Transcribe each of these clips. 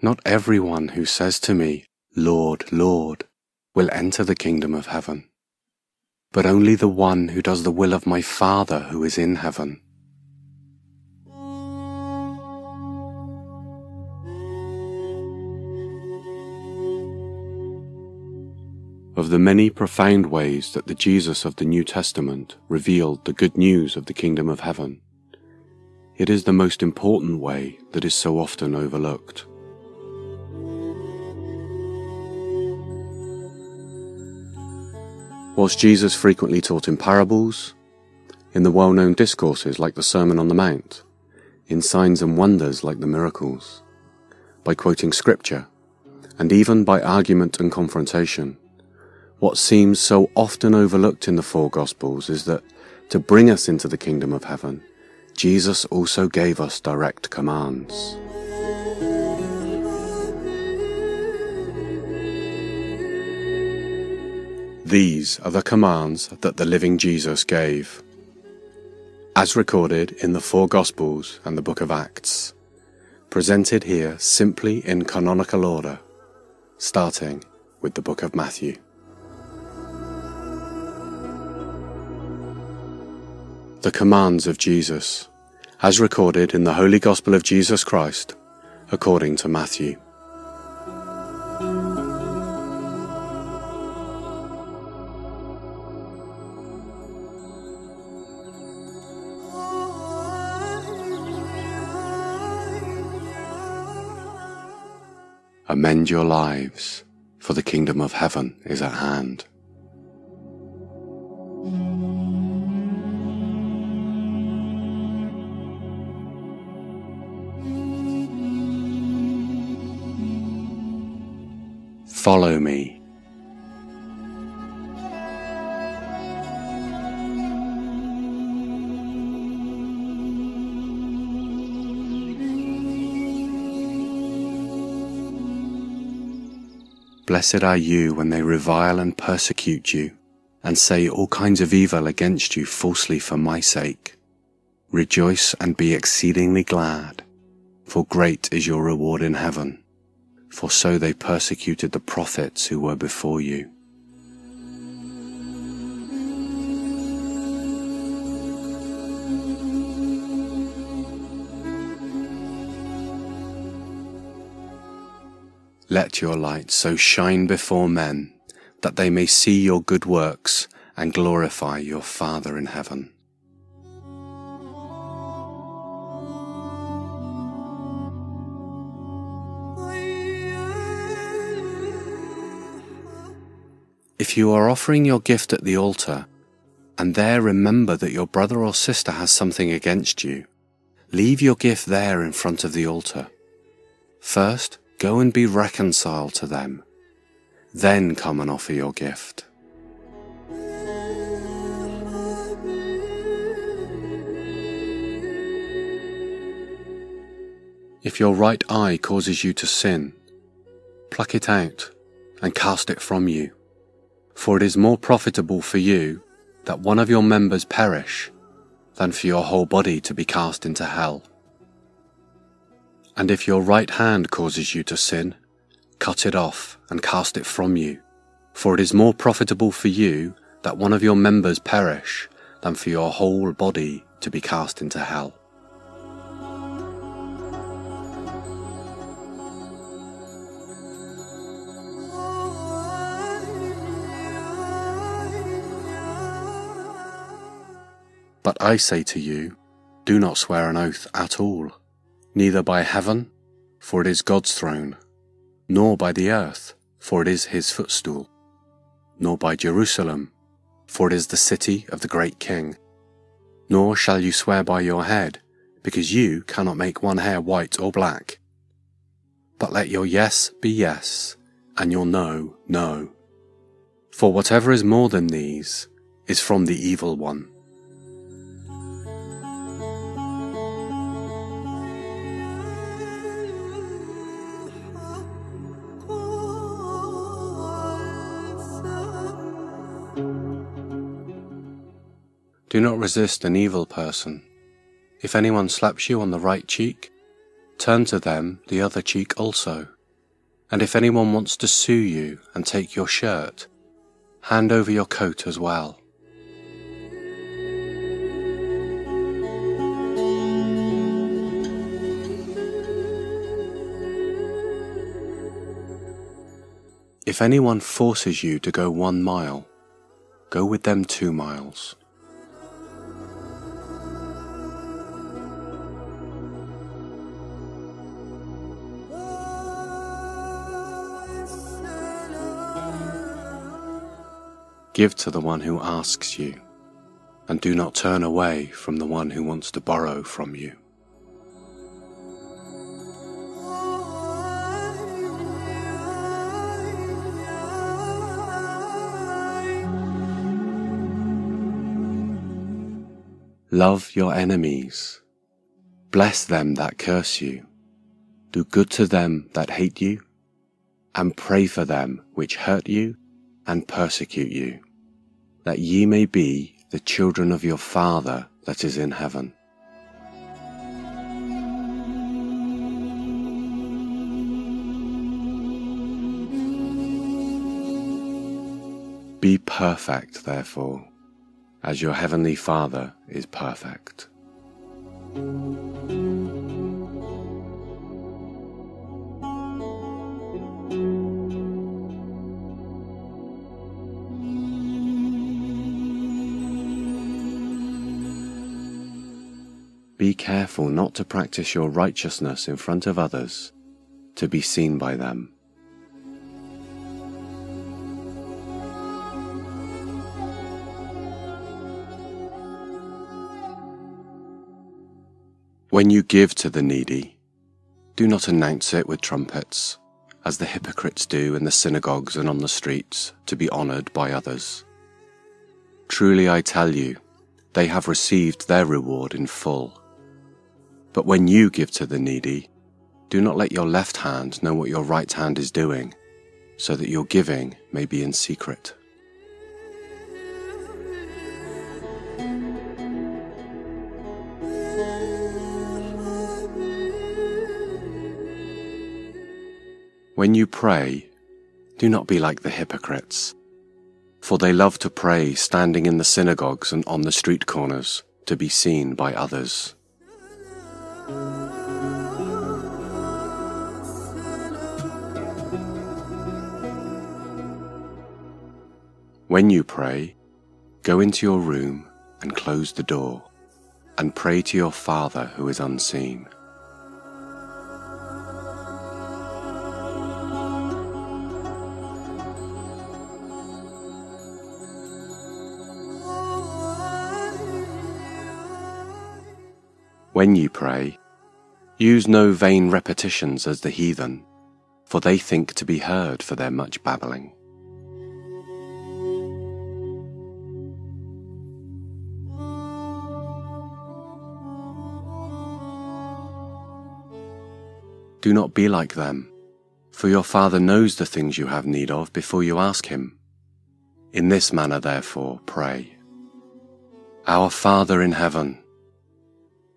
Not everyone who says to me, Lord, Lord, will enter the kingdom of heaven, but only the one who does the will of my Father who is in heaven. Of the many profound ways that the Jesus of the New Testament revealed the good news of the kingdom of heaven, it is the most important way that is so often overlooked. Whilst Jesus frequently taught in parables, in the well known discourses like the Sermon on the Mount, in signs and wonders like the miracles, by quoting scripture, and even by argument and confrontation, what seems so often overlooked in the four Gospels is that to bring us into the kingdom of heaven, Jesus also gave us direct commands. These are the commands that the living Jesus gave, as recorded in the four Gospels and the book of Acts, presented here simply in canonical order, starting with the book of Matthew. The commands of Jesus, as recorded in the Holy Gospel of Jesus Christ, according to Matthew. Amend your lives, for the kingdom of heaven is at hand. Follow me. Blessed are you when they revile and persecute you, and say all kinds of evil against you falsely for my sake. Rejoice and be exceedingly glad, for great is your reward in heaven, for so they persecuted the prophets who were before you. Let your light so shine before men that they may see your good works and glorify your Father in heaven. If you are offering your gift at the altar, and there remember that your brother or sister has something against you, leave your gift there in front of the altar. First, Go and be reconciled to them. Then come and offer your gift. If your right eye causes you to sin, pluck it out and cast it from you. For it is more profitable for you that one of your members perish than for your whole body to be cast into hell. And if your right hand causes you to sin, cut it off and cast it from you. For it is more profitable for you that one of your members perish than for your whole body to be cast into hell. But I say to you, do not swear an oath at all neither by heaven, for it is God's throne, nor by the earth, for it is his footstool, nor by Jerusalem, for it is the city of the great king. Nor shall you swear by your head, because you cannot make one hair white or black. But let your yes be yes, and your no, no. For whatever is more than these is from the evil one. Do not resist an evil person. If anyone slaps you on the right cheek, turn to them the other cheek also. And if anyone wants to sue you and take your shirt, hand over your coat as well. If anyone forces you to go one mile, go with them two miles. Give to the one who asks you, and do not turn away from the one who wants to borrow from you. Love your enemies. Bless them that curse you. Do good to them that hate you, and pray for them which hurt you and persecute you that ye may be the children of your Father that is in heaven. Be perfect, therefore, as your heavenly Father is perfect. Careful not to practice your righteousness in front of others to be seen by them. When you give to the needy, do not announce it with trumpets, as the hypocrites do in the synagogues and on the streets, to be honored by others. Truly I tell you, they have received their reward in full. But when you give to the needy, do not let your left hand know what your right hand is doing, so that your giving may be in secret. When you pray, do not be like the hypocrites, for they love to pray standing in the synagogues and on the street corners to be seen by others. When you pray, go into your room and close the door, and pray to your Father who is unseen. When you pray, use no vain repetitions as the heathen, for they think to be heard for their much babbling. Do not be like them, for your Father knows the things you have need of before you ask Him. In this manner, therefore, pray. Our Father in heaven,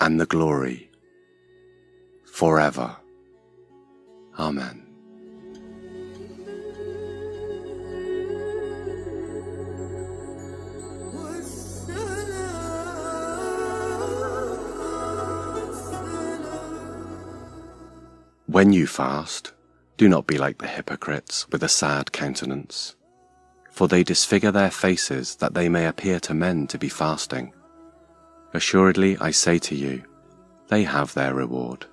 and the glory forever. Amen. When you fast, do not be like the hypocrites with a sad countenance, for they disfigure their faces that they may appear to men to be fasting. Assuredly, I say to you, they have their reward.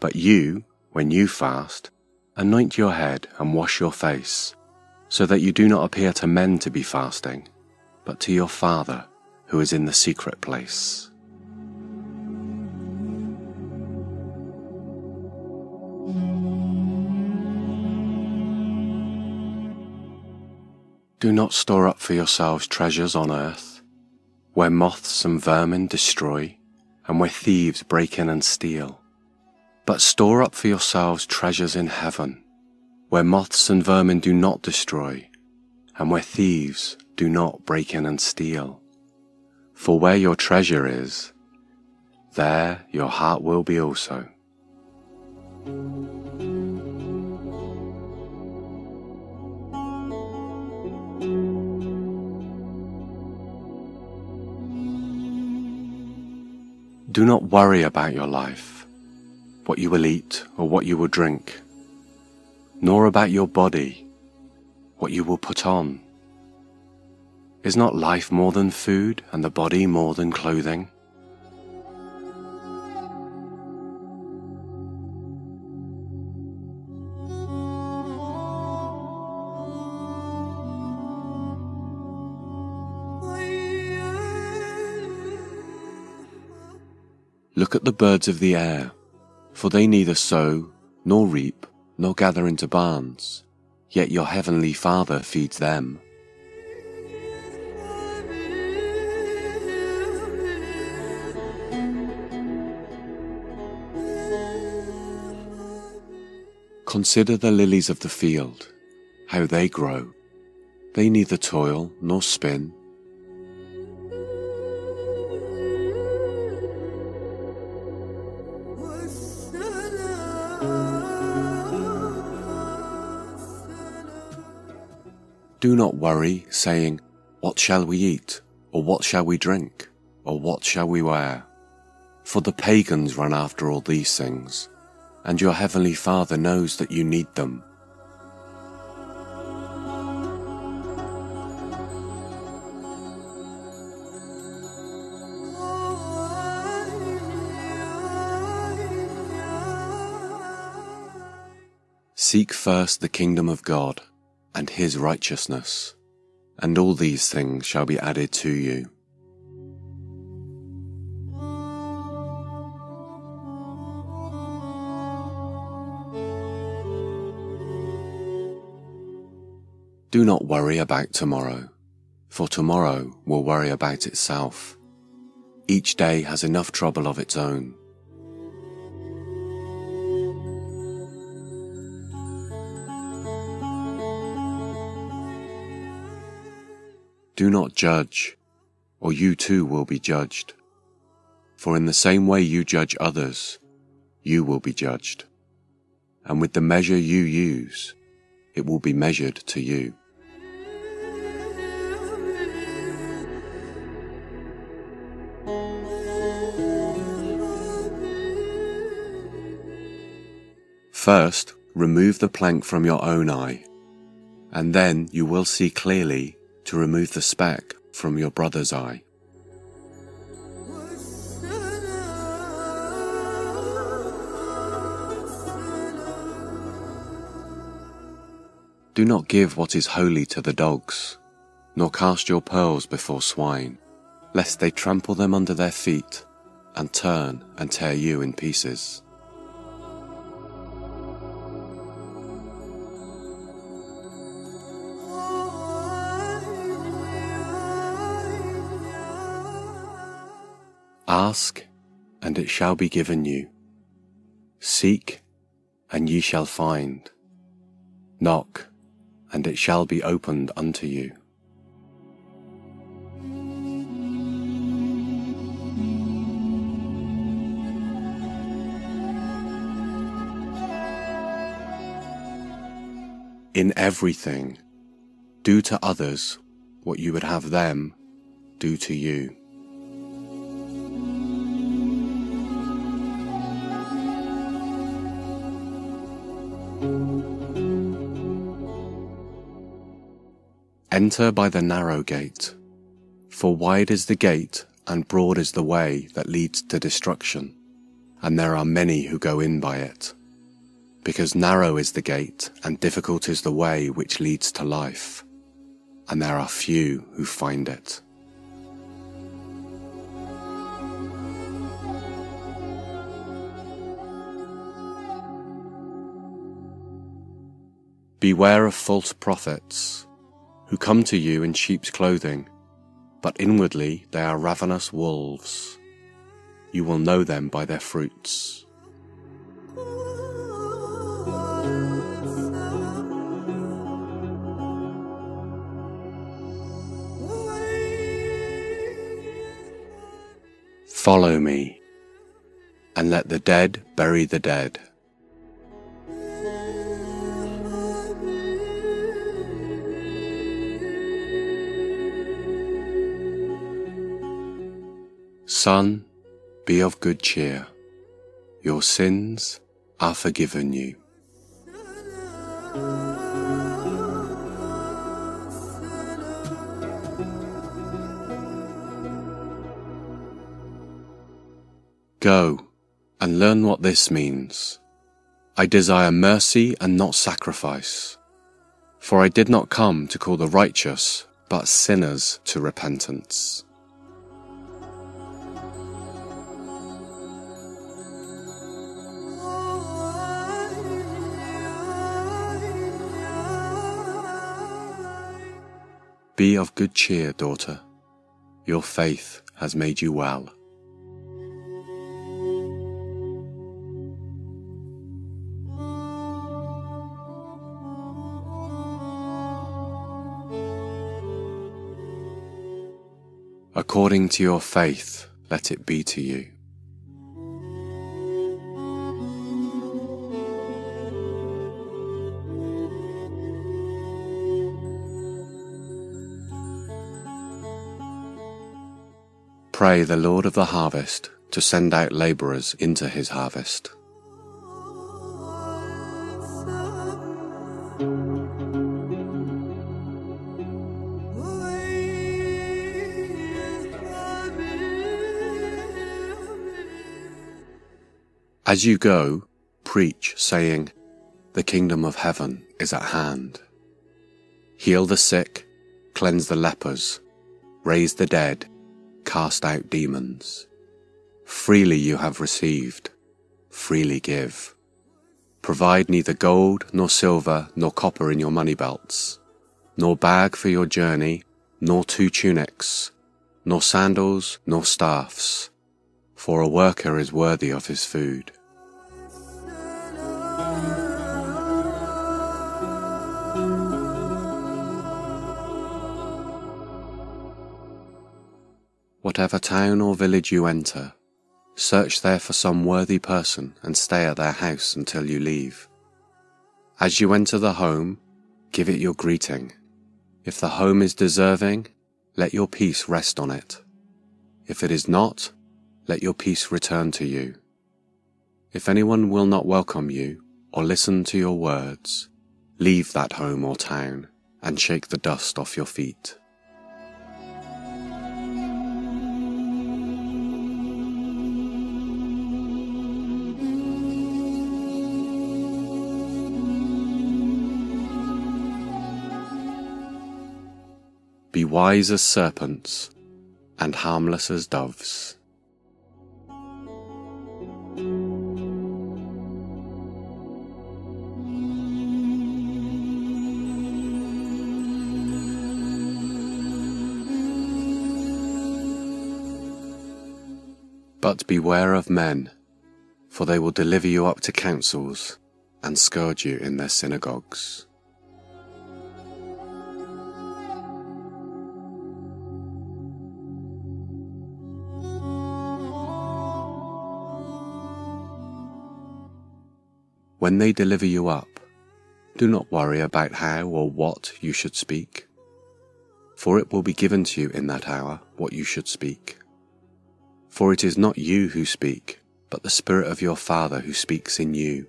But you, when you fast, anoint your head and wash your face, so that you do not appear to men to be fasting, but to your Father who is in the secret place. Do not store up for yourselves treasures on earth where moths and vermin destroy, and where thieves break in and steal. But store up for yourselves treasures in heaven, where moths and vermin do not destroy, and where thieves do not break in and steal. For where your treasure is, there your heart will be also. Do not worry about your life, what you will eat or what you will drink, nor about your body, what you will put on. Is not life more than food and the body more than clothing? Look at the birds of the air, for they neither sow, nor reap, nor gather into barns, yet your heavenly Father feeds them. Consider the lilies of the field, how they grow. They neither toil nor spin. Do not worry, saying, What shall we eat? Or what shall we drink? Or what shall we wear? For the pagans run after all these things, and your heavenly Father knows that you need them. Seek first the kingdom of God and his righteousness, and all these things shall be added to you. Do not worry about tomorrow, for tomorrow will worry about itself. Each day has enough trouble of its own. Do not judge, or you too will be judged. For in the same way you judge others, you will be judged. And with the measure you use, it will be measured to you. First, remove the plank from your own eye, and then you will see clearly to remove the speck from your brother's eye. Do not give what is holy to the dogs, nor cast your pearls before swine, lest they trample them under their feet and turn and tear you in pieces. Ask, and it shall be given you. Seek, and ye shall find. Knock, and it shall be opened unto you. In everything, do to others what you would have them do to you. Enter by the narrow gate, for wide is the gate and broad is the way that leads to destruction, and there are many who go in by it. Because narrow is the gate and difficult is the way which leads to life, and there are few who find it. Beware of false prophets who come to you in sheep's clothing, but inwardly they are ravenous wolves. You will know them by their fruits. Follow me, and let the dead bury the dead. Son, be of good cheer. Your sins are forgiven you. Go and learn what this means. I desire mercy and not sacrifice. For I did not come to call the righteous, but sinners to repentance. Be of good cheer, daughter. Your faith has made you well. According to your faith, let it be to you. Pray the Lord of the harvest to send out labourers into his harvest. As you go, preach, saying, The kingdom of heaven is at hand. Heal the sick, cleanse the lepers, raise the dead, cast out demons. Freely you have received, freely give. Provide neither gold, nor silver, nor copper in your money belts, nor bag for your journey, nor two tunics, nor sandals, nor staffs, for a worker is worthy of his food. Whatever town or village you enter, search there for some worthy person and stay at their house until you leave. As you enter the home, give it your greeting. If the home is deserving, let your peace rest on it. If it is not, let your peace return to you. If anyone will not welcome you or listen to your words, leave that home or town and shake the dust off your feet. Wise as serpents and harmless as doves. But beware of men, for they will deliver you up to councils and scourge you in their synagogues. When they deliver you up, do not worry about how or what you should speak, for it will be given to you in that hour what you should speak. For it is not you who speak, but the Spirit of your Father who speaks in you.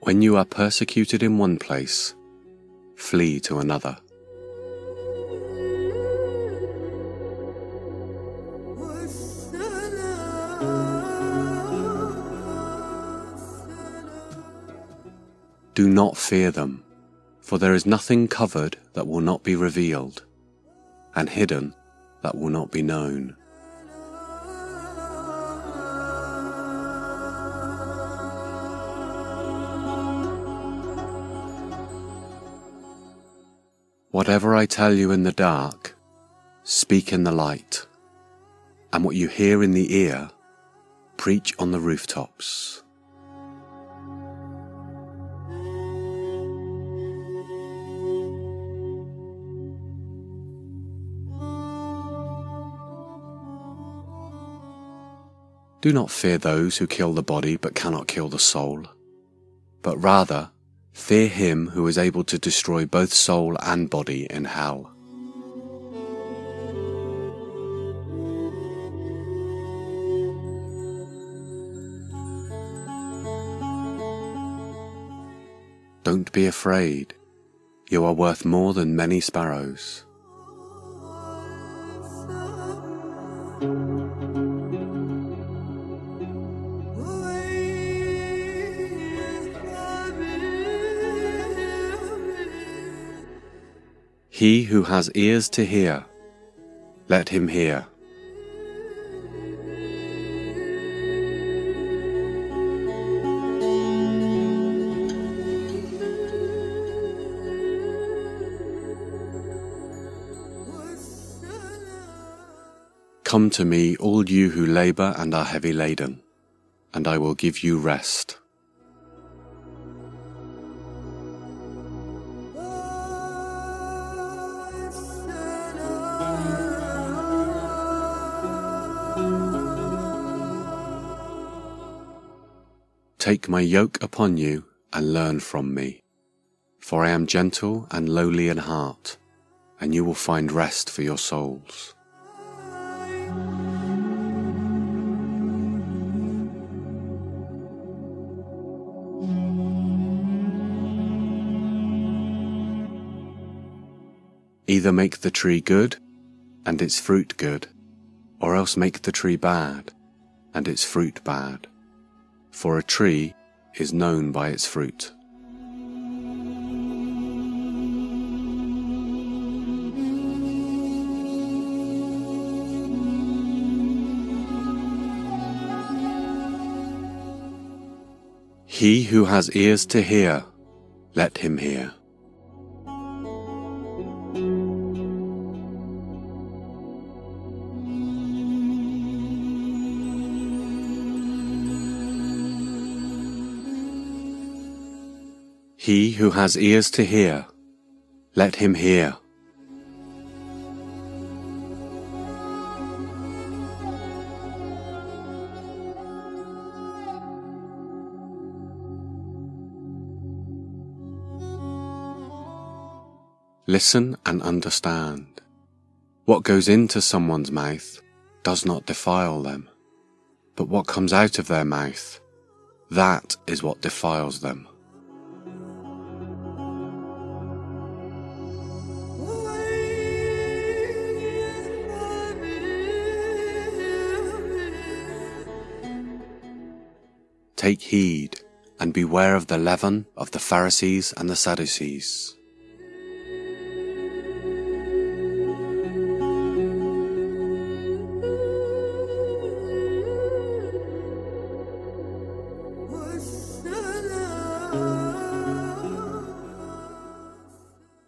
When you are persecuted in one place, flee to another. Do not fear them, for there is nothing covered that will not be revealed, and hidden that will not be known. Whatever I tell you in the dark, speak in the light, and what you hear in the ear, preach on the rooftops. Do not fear those who kill the body but cannot kill the soul, but rather fear him who is able to destroy both soul and body in hell. Don't be afraid. You are worth more than many sparrows. He who has ears to hear, let him hear. Come to me, all you who labour and are heavy laden, and I will give you rest. Take my yoke upon you and learn from me, for I am gentle and lowly in heart, and you will find rest for your souls. Either make the tree good and its fruit good, or else make the tree bad and its fruit bad for a tree is known by its fruit. He who has ears to hear, let him hear. He who has ears to hear, let him hear. Listen and understand. What goes into someone's mouth does not defile them, but what comes out of their mouth, that is what defiles them. Take heed and beware of the leaven of the Pharisees and the Sadducees.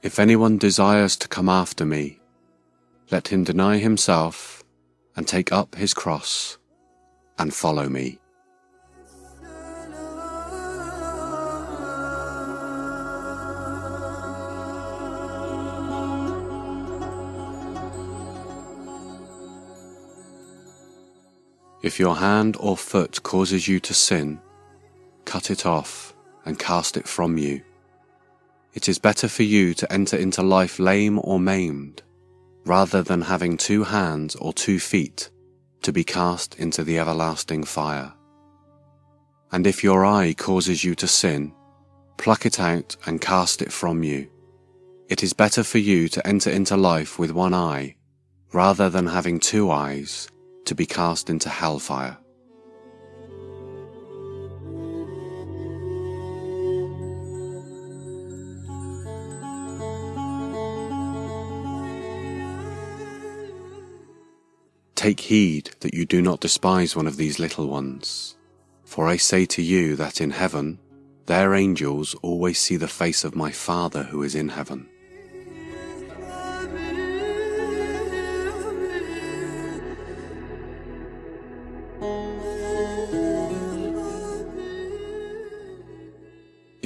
If anyone desires to come after me, let him deny himself and take up his cross and follow me. If your hand or foot causes you to sin, cut it off and cast it from you. It is better for you to enter into life lame or maimed, rather than having two hands or two feet to be cast into the everlasting fire. And if your eye causes you to sin, pluck it out and cast it from you. It is better for you to enter into life with one eye, rather than having two eyes to be cast into hellfire. Take heed that you do not despise one of these little ones. For I say to you that in heaven, their angels always see the face of my Father who is in heaven.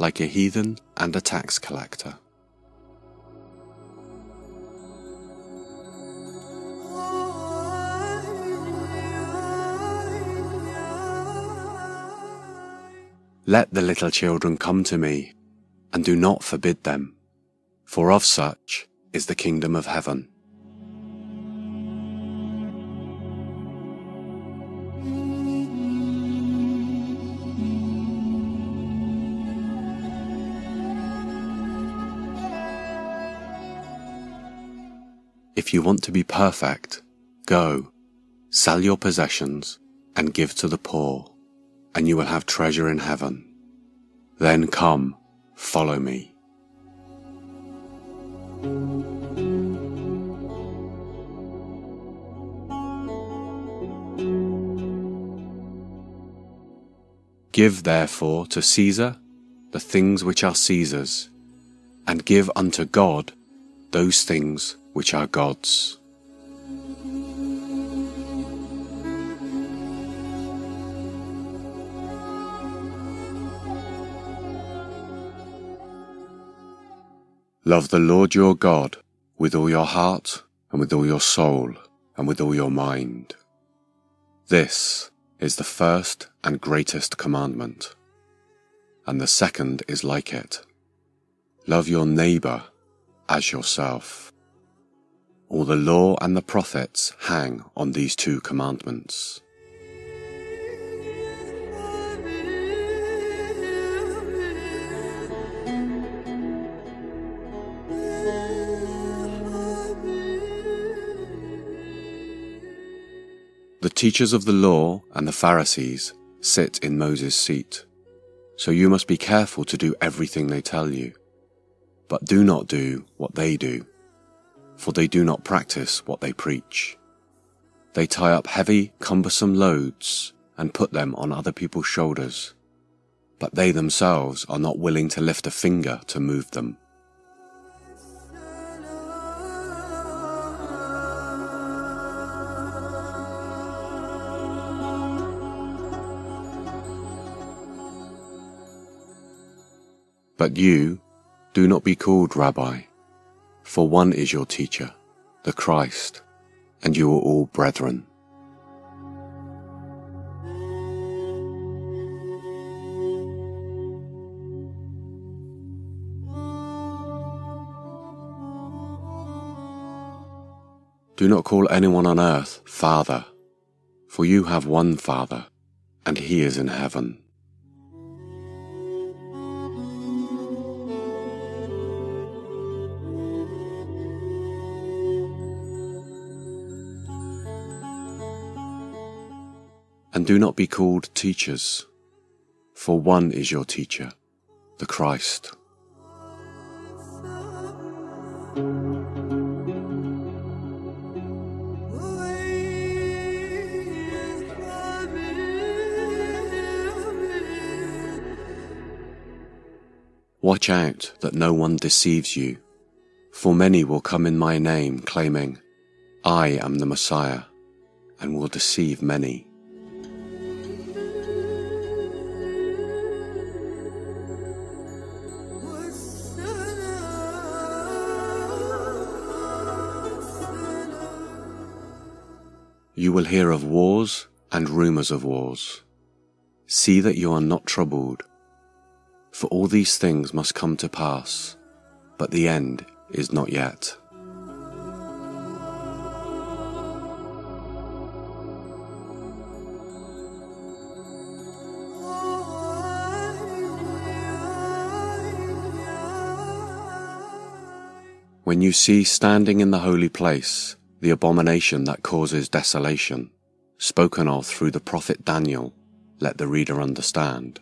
like a heathen and a tax collector. Let the little children come to me, and do not forbid them, for of such is the kingdom of heaven. If you want to be perfect, go, sell your possessions, and give to the poor, and you will have treasure in heaven. Then come, follow me. Give therefore to Caesar the things which are Caesar's, and give unto God those things which are God's. Love the Lord your God with all your heart, and with all your soul, and with all your mind. This is the first and greatest commandment. And the second is like it. Love your neighbor as yourself. All the law and the prophets hang on these two commandments. The teachers of the law and the Pharisees sit in Moses' seat, so you must be careful to do everything they tell you, but do not do what they do for they do not practice what they preach. They tie up heavy, cumbersome loads and put them on other people's shoulders, but they themselves are not willing to lift a finger to move them. But you do not be called Rabbi for one is your teacher, the Christ, and you are all brethren. Do not call anyone on earth Father, for you have one Father, and he is in heaven. Do not be called teachers, for one is your teacher, the Christ. Watch out that no one deceives you, for many will come in my name claiming, I am the Messiah, and will deceive many. You will hear of wars and rumors of wars. See that you are not troubled, for all these things must come to pass, but the end is not yet. When you see standing in the holy place the abomination that causes desolation, spoken of through the prophet Daniel, let the reader understand.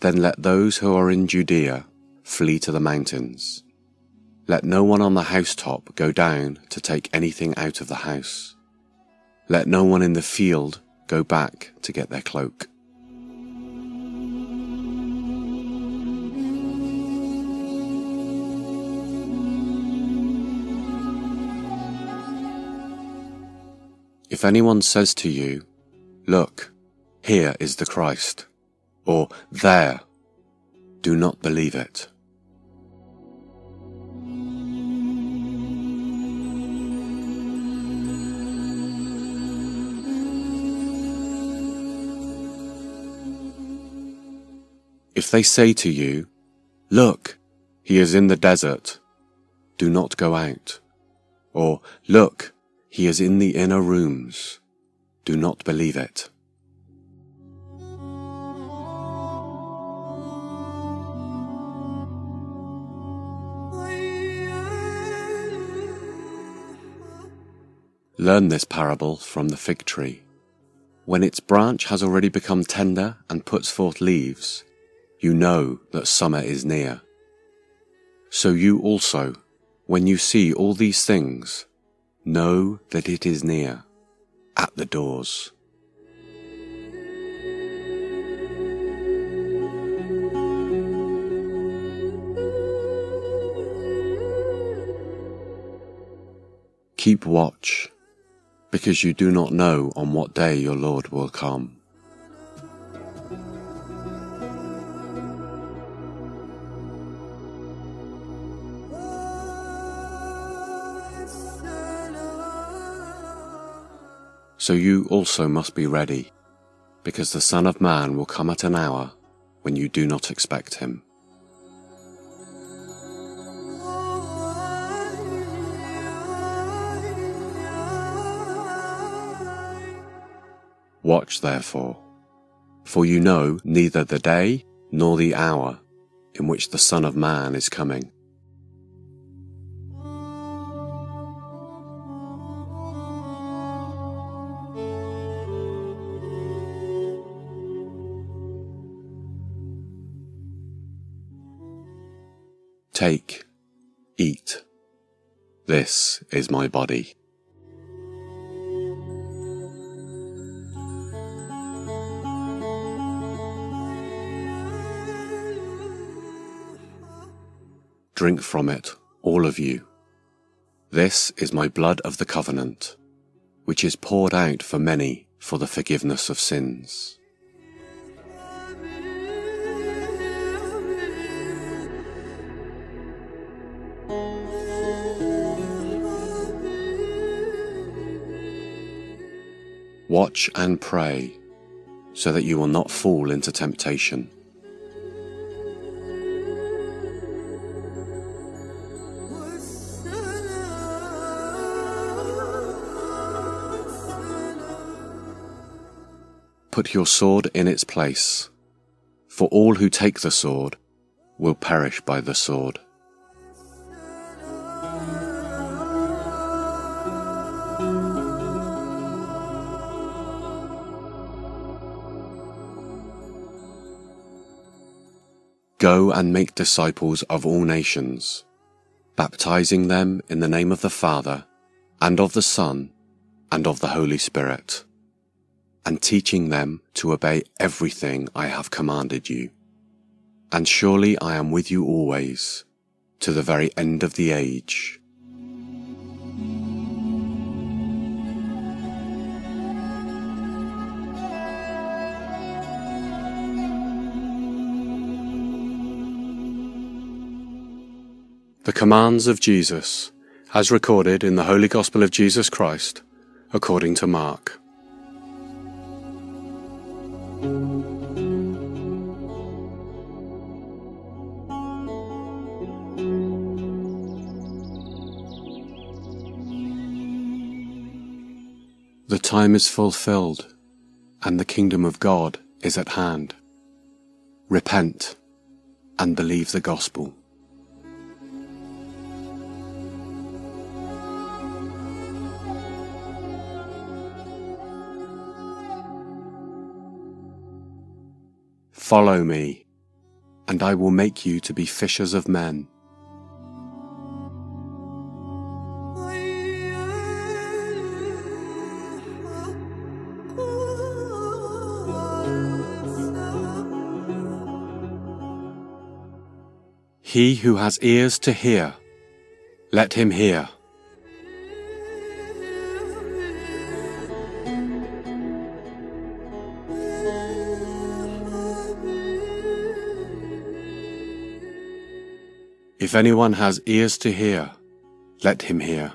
Then let those who are in Judea flee to the mountains. Let no one on the housetop go down to take anything out of the house. Let no one in the field go back to get their cloak. If anyone says to you, Look, here is the Christ, or there, do not believe it. If they say to you, Look, he is in the desert, do not go out. Or, Look, he is in the inner rooms, do not believe it. Learn this parable from the fig tree. When its branch has already become tender and puts forth leaves, you know that summer is near. So you also, when you see all these things, know that it is near, at the doors. Keep watch, because you do not know on what day your Lord will come. So you also must be ready, because the Son of Man will come at an hour when you do not expect him. Watch therefore, for you know neither the day nor the hour in which the Son of Man is coming. Take, eat. This is my body. Drink from it, all of you. This is my blood of the covenant, which is poured out for many for the forgiveness of sins. Watch and pray so that you will not fall into temptation. Put your sword in its place, for all who take the sword will perish by the sword. Go and make disciples of all nations, baptizing them in the name of the Father, and of the Son, and of the Holy Spirit, and teaching them to obey everything I have commanded you. And surely I am with you always, to the very end of the age. Commands of Jesus, as recorded in the Holy Gospel of Jesus Christ, according to Mark. The time is fulfilled, and the kingdom of God is at hand. Repent and believe the gospel. Follow me, and I will make you to be fishers of men. He who has ears to hear, let him hear. If anyone has ears to hear, let him hear.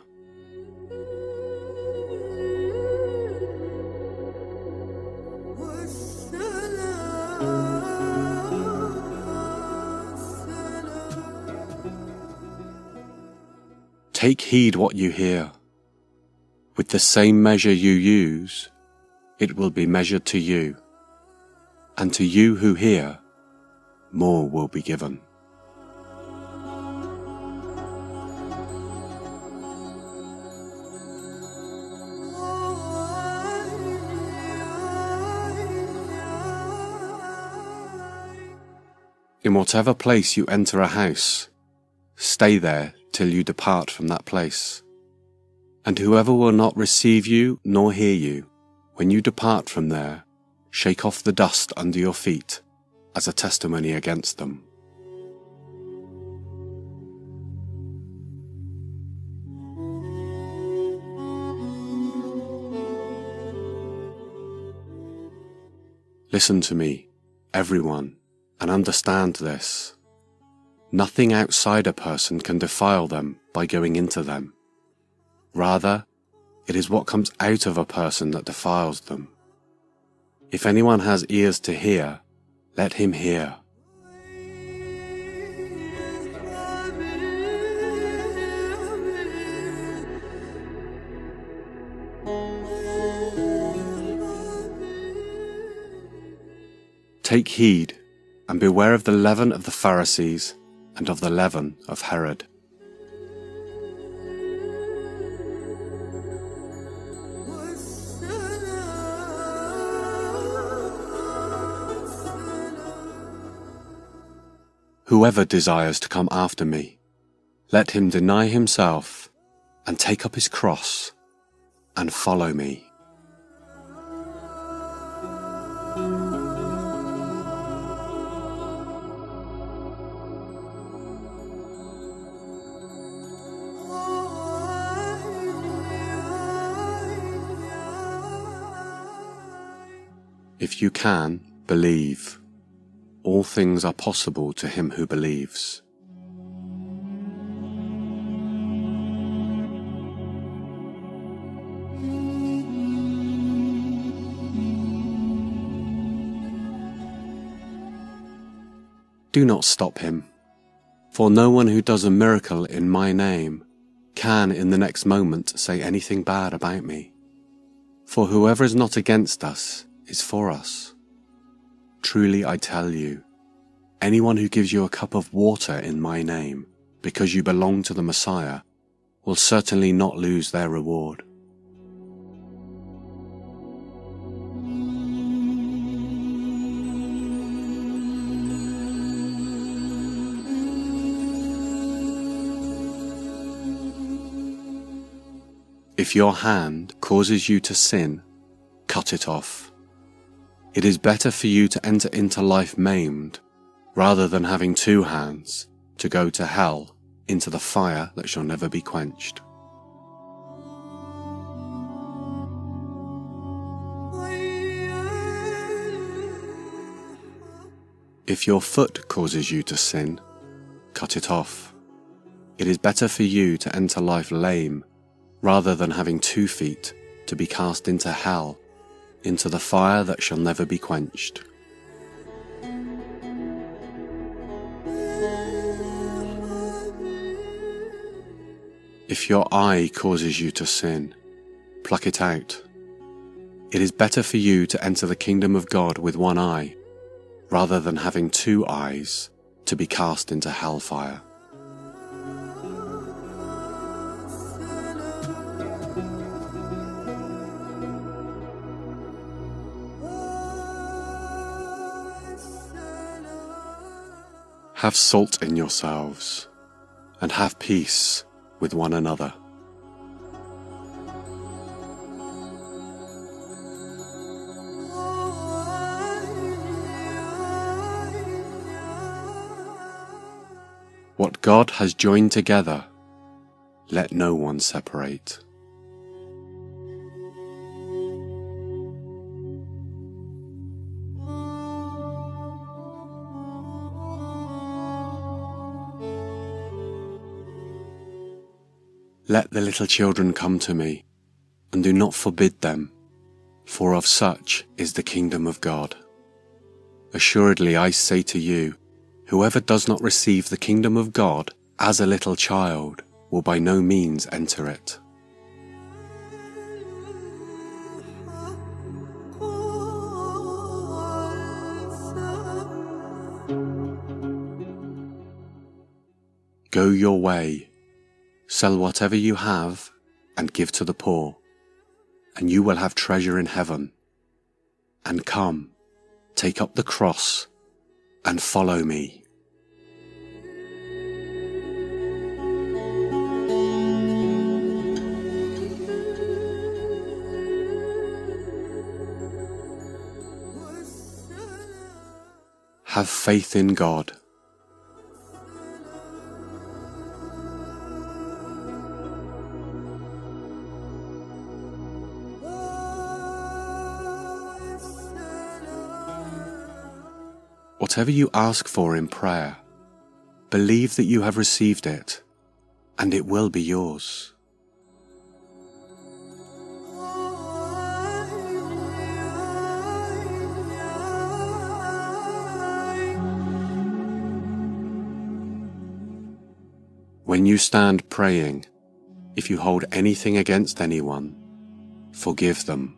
Take heed what you hear. With the same measure you use, it will be measured to you, and to you who hear, more will be given. Whatever place you enter a house, stay there till you depart from that place. And whoever will not receive you nor hear you, when you depart from there, shake off the dust under your feet as a testimony against them. Listen to me, everyone, and understand this. Nothing outside a person can defile them by going into them. Rather, it is what comes out of a person that defiles them. If anyone has ears to hear, let him hear. Take heed and beware of the leaven of the Pharisees and of the leaven of Herod. Whoever desires to come after me, let him deny himself and take up his cross and follow me. If you can, believe. All things are possible to him who believes. Do not stop him, for no one who does a miracle in my name can in the next moment say anything bad about me. For whoever is not against us is for us. Truly I tell you, anyone who gives you a cup of water in my name, because you belong to the Messiah, will certainly not lose their reward. If your hand causes you to sin, cut it off. It is better for you to enter into life maimed, rather than having two hands to go to hell into the fire that shall never be quenched. If your foot causes you to sin, cut it off. It is better for you to enter life lame rather than having two feet to be cast into hell into the fire that shall never be quenched. If your eye causes you to sin, pluck it out. It is better for you to enter the kingdom of God with one eye, rather than having two eyes to be cast into hellfire. Have salt in yourselves, and have peace with one another. What God has joined together, let no one separate. Let the little children come to me, and do not forbid them, for of such is the kingdom of God. Assuredly I say to you, whoever does not receive the kingdom of God as a little child will by no means enter it. Go your way Sell whatever you have and give to the poor, and you will have treasure in heaven. And come, take up the cross and follow me. Have faith in God. Whatever you ask for in prayer, believe that you have received it, and it will be yours. When you stand praying, if you hold anything against anyone, forgive them,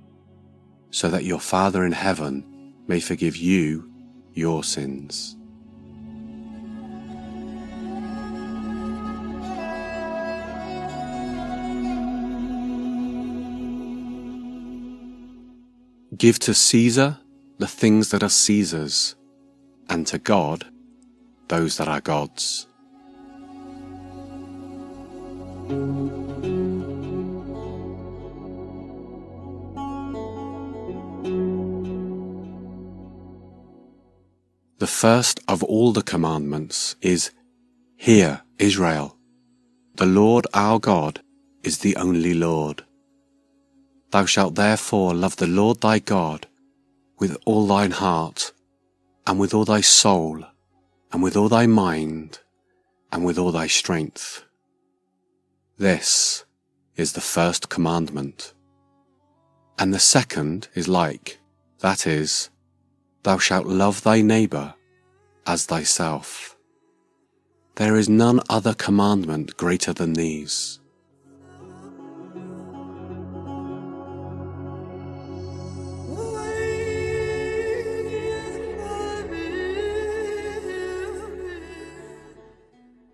so that your Father in heaven may forgive you your sins. Give to Caesar the things that are Caesar's, and to God those that are God's. First of all the commandments is, Hear, Israel, the Lord our God is the only Lord. Thou shalt therefore love the Lord thy God with all thine heart, and with all thy soul, and with all thy mind, and with all thy strength. This is the first commandment. And the second is like, that is, Thou shalt love thy neighbour as thyself. There is none other commandment greater than these.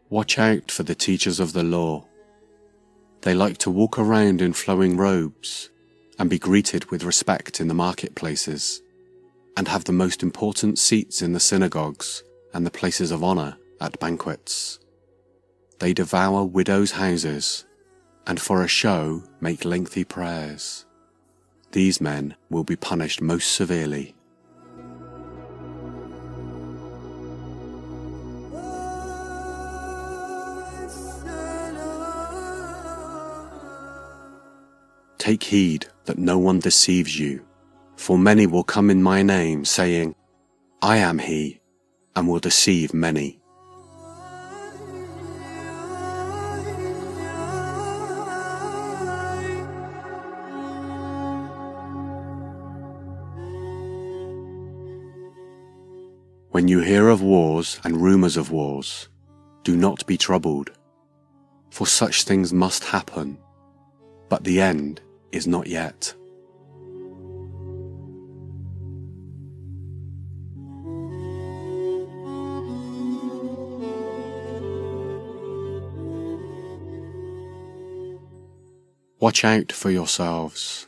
Watch out for the teachers of the law. They like to walk around in flowing robes and be greeted with respect in the marketplaces and have the most important seats in the synagogues and the places of honour at banquets. They devour widows' houses, and for a show make lengthy prayers. These men will be punished most severely. Take heed that no one deceives you. For many will come in my name, saying, I am he, and will deceive many. When you hear of wars and rumours of wars, do not be troubled, for such things must happen, but the end is not yet. Watch out for yourselves,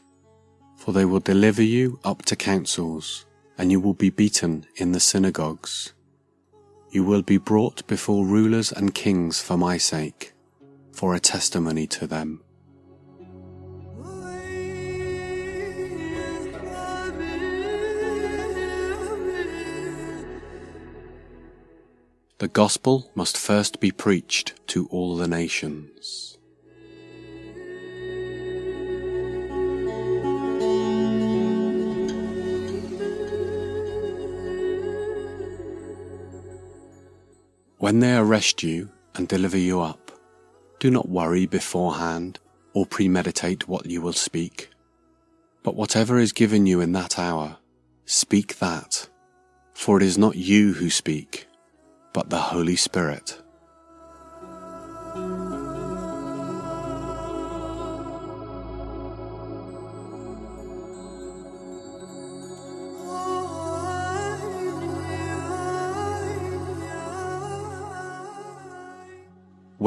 for they will deliver you up to councils, and you will be beaten in the synagogues. You will be brought before rulers and kings for my sake, for a testimony to them. The gospel must first be preached to all the nations. When they arrest you and deliver you up, do not worry beforehand or premeditate what you will speak. But whatever is given you in that hour, speak that, for it is not you who speak but the Holy Spirit.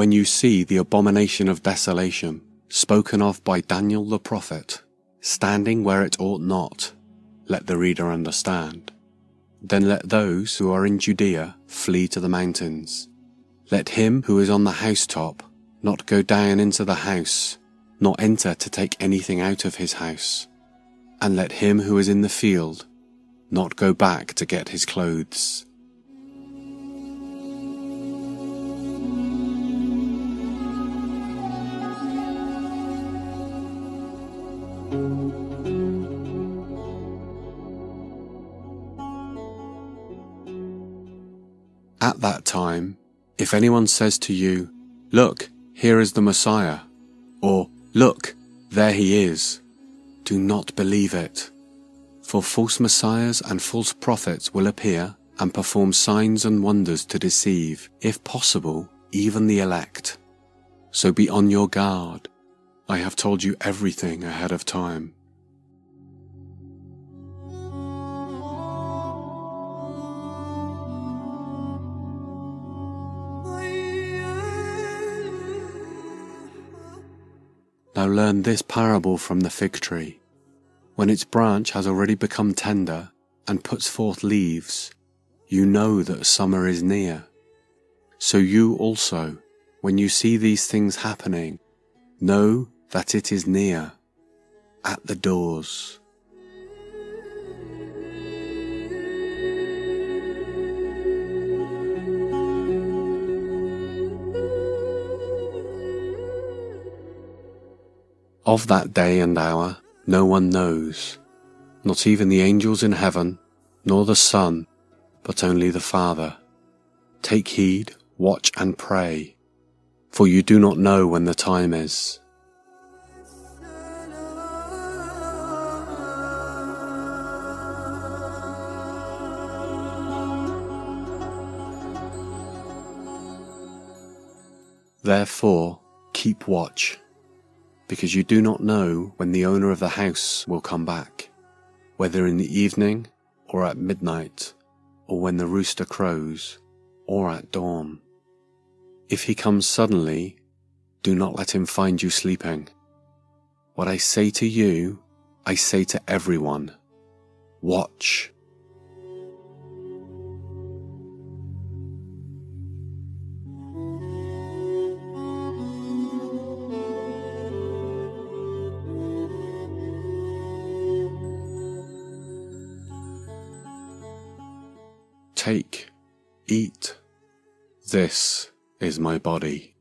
When you see the abomination of desolation spoken of by Daniel the prophet, standing where it ought not, let the reader understand. Then let those who are in Judea flee to the mountains. Let him who is on the housetop not go down into the house, nor enter to take anything out of his house. And let him who is in the field not go back to get his clothes. At that time, if anyone says to you, Look, here is the Messiah, or Look, there he is, do not believe it. For false messiahs and false prophets will appear and perform signs and wonders to deceive, if possible, even the elect. So be on your guard. I have told you everything ahead of time. Now learn this parable from the fig tree. When its branch has already become tender and puts forth leaves, you know that summer is near. So you also, when you see these things happening, know that it is near, at the doors. Of that day and hour no one knows, not even the angels in heaven, nor the Son, but only the Father. Take heed, watch and pray, for you do not know when the time is. Therefore, keep watch because you do not know when the owner of the house will come back, whether in the evening or at midnight, or when the rooster crows, or at dawn. If he comes suddenly, do not let him find you sleeping. What I say to you, I say to everyone watch. Take, eat. This is my body.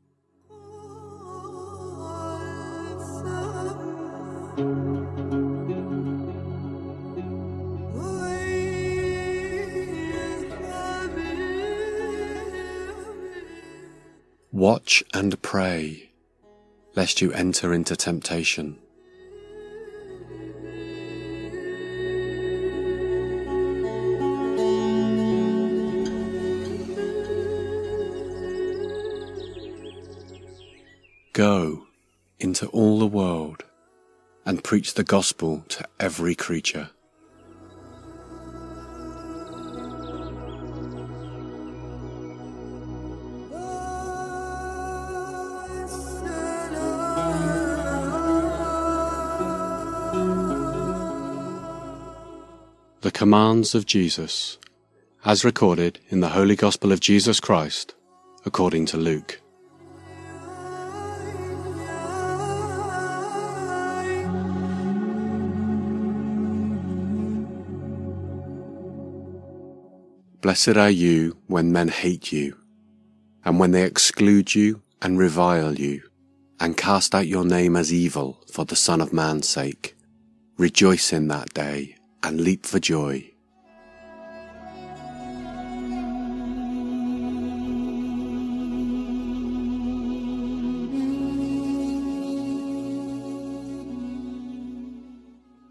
Watch and pray, lest you enter into temptation. Go into all the world and preach the gospel to every creature. The commands of Jesus as recorded in the Holy Gospel of Jesus Christ, according to Luke. Blessed are you when men hate you, and when they exclude you and revile you, and cast out your name as evil for the Son of Man's sake. Rejoice in that day and leap for joy.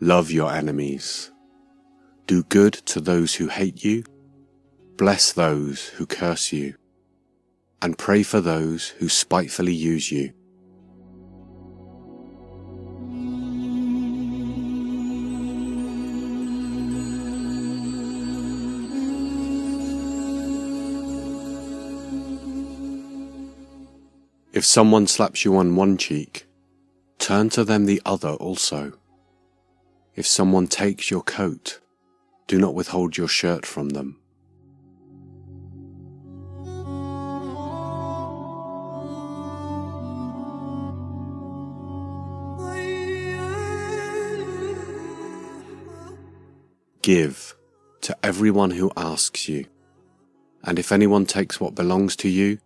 Love your enemies. Do good to those who hate you. Bless those who curse you. And pray for those who spitefully use you. If someone slaps you on one cheek, turn to them the other also. If someone takes your coat, do not withhold your shirt from them. Give to everyone who asks you, and if anyone takes what belongs to you,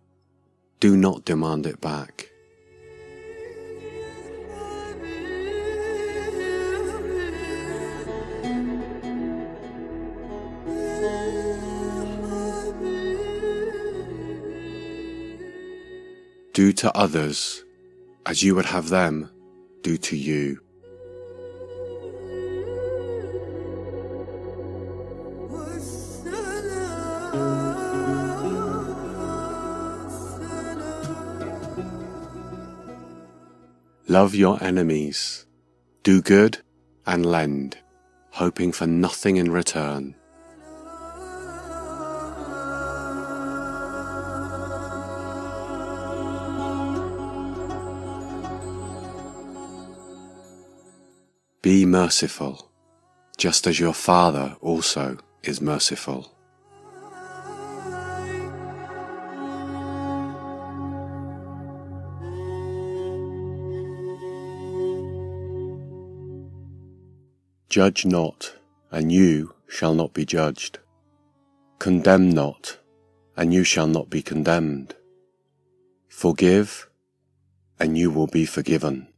do not demand it back. Do to others as you would have them do to you. Love your enemies. Do good and lend, hoping for nothing in return. Be merciful, just as your Father also is merciful. Judge not, and you shall not be judged. Condemn not, and you shall not be condemned. Forgive, and you will be forgiven.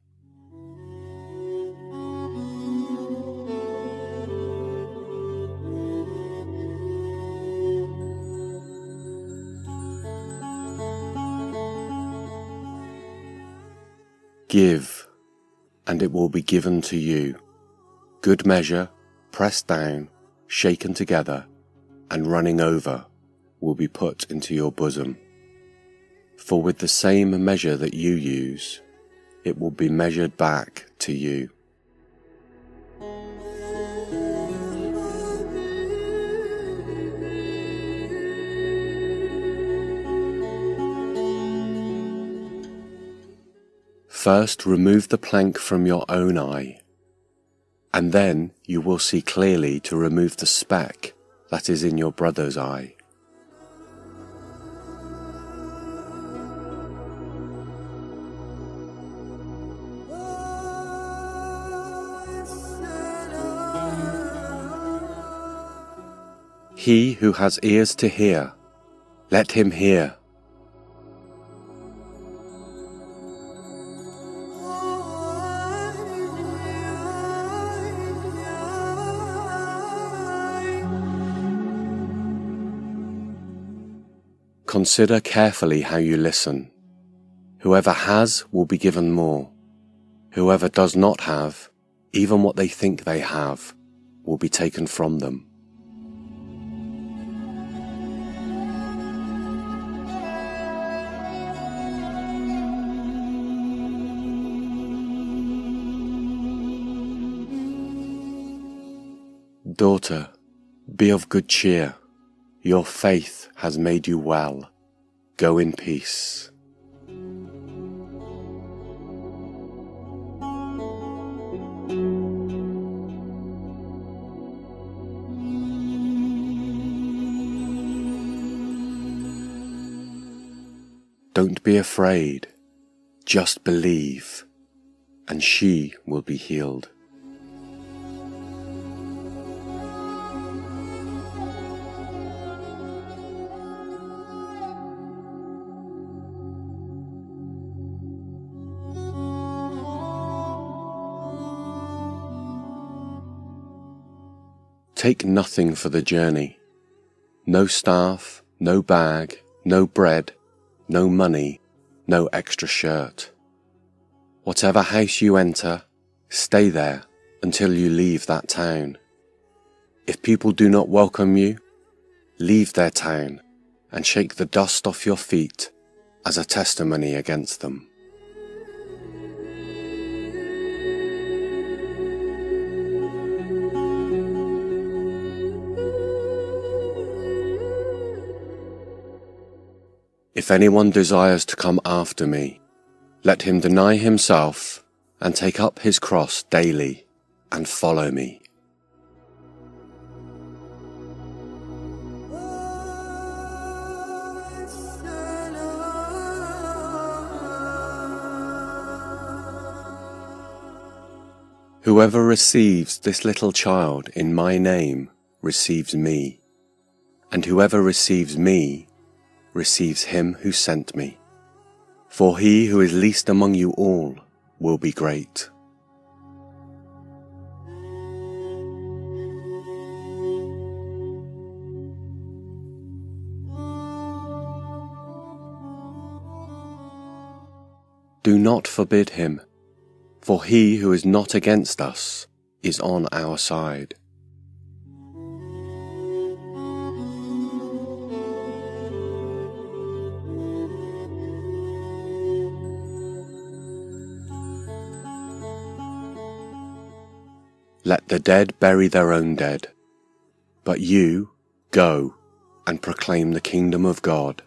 Give, and it will be given to you good measure, pressed down, shaken together, and running over, will be put into your bosom. For with the same measure that you use, it will be measured back to you. First, remove the plank from your own eye and then you will see clearly to remove the speck that is in your brother's eye. He who has ears to hear, let him hear. Consider carefully how you listen. Whoever has will be given more. Whoever does not have, even what they think they have, will be taken from them. Daughter, be of good cheer. Your faith has made you well. Go in peace. Don't be afraid, just believe, and she will be healed. Take nothing for the journey no staff, no bag, no bread, no money, no extra shirt. Whatever house you enter, stay there until you leave that town. If people do not welcome you, leave their town and shake the dust off your feet as a testimony against them. If anyone desires to come after me, let him deny himself and take up his cross daily and follow me. Whoever receives this little child in my name receives me, and whoever receives me receives him who sent me. For he who is least among you all will be great. Do not forbid him, for he who is not against us is on our side. Let the dead bury their own dead. But you go and proclaim the kingdom of God.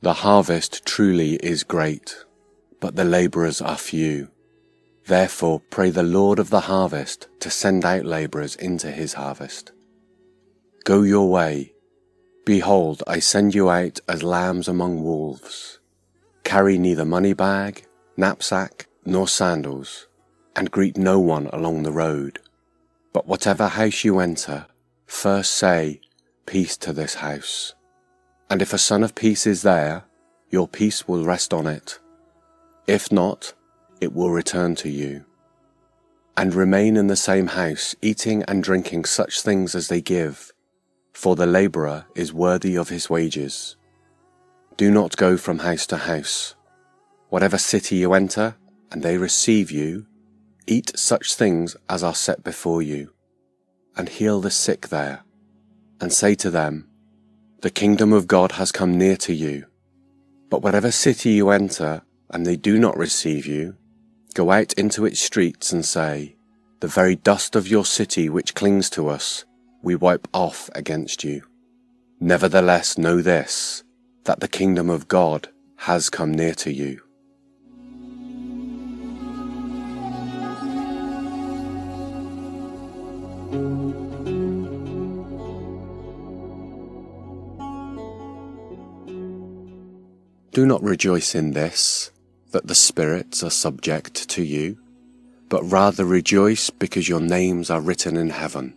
The harvest truly is great, but the labourers are few. Therefore pray the Lord of the harvest to send out labourers into his harvest. Go your way. Behold, I send you out as lambs among wolves. Carry neither money bag, knapsack, nor sandals, and greet no one along the road. But whatever house you enter, first say, Peace to this house. And if a son of peace is there, your peace will rest on it. If not, it will return to you. And remain in the same house, eating and drinking such things as they give for the labourer is worthy of his wages. Do not go from house to house. Whatever city you enter, and they receive you, eat such things as are set before you, and heal the sick there, and say to them, The kingdom of God has come near to you. But whatever city you enter, and they do not receive you, go out into its streets and say, The very dust of your city which clings to us, we wipe off against you. Nevertheless, know this, that the kingdom of God has come near to you. Do not rejoice in this, that the spirits are subject to you, but rather rejoice because your names are written in heaven.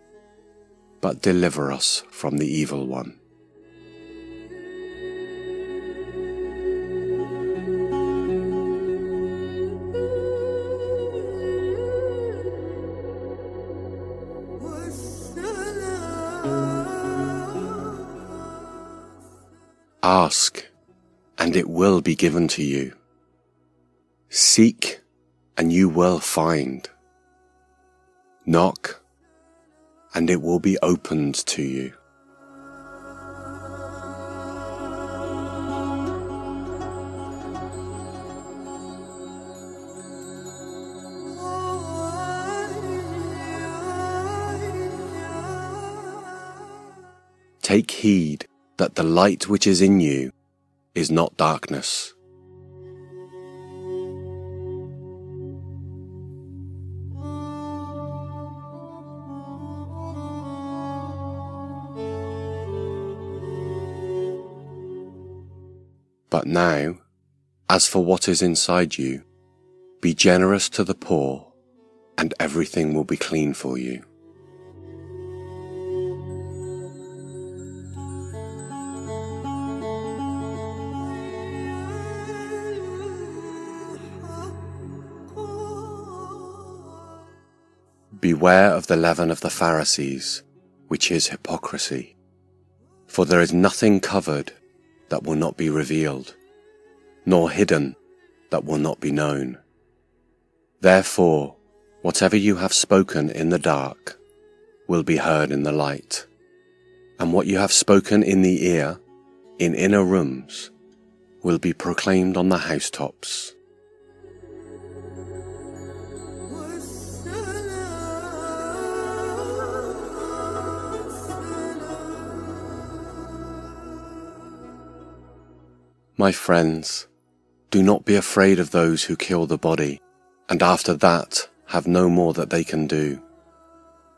but deliver us from the evil one. Ask, and it will be given to you. Seek, and you will find. Knock, and it will be opened to you. Take heed that the light which is in you is not darkness. But now, as for what is inside you, be generous to the poor, and everything will be clean for you. Beware of the leaven of the Pharisees, which is hypocrisy. For there is nothing covered that will not be revealed, nor hidden that will not be known. Therefore, whatever you have spoken in the dark will be heard in the light, and what you have spoken in the ear, in inner rooms, will be proclaimed on the housetops. My friends, do not be afraid of those who kill the body, and after that have no more that they can do.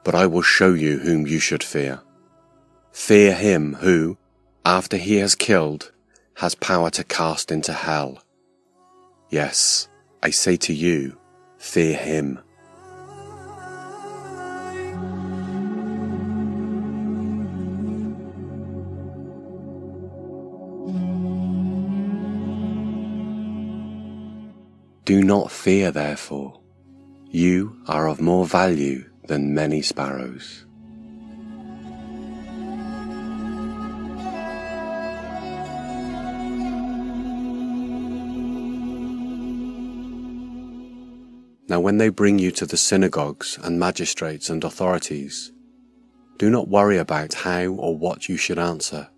But I will show you whom you should fear. Fear him who, after he has killed, has power to cast into hell. Yes, I say to you, fear him. Do not fear, therefore. You are of more value than many sparrows. Now, when they bring you to the synagogues and magistrates and authorities, do not worry about how or what you should answer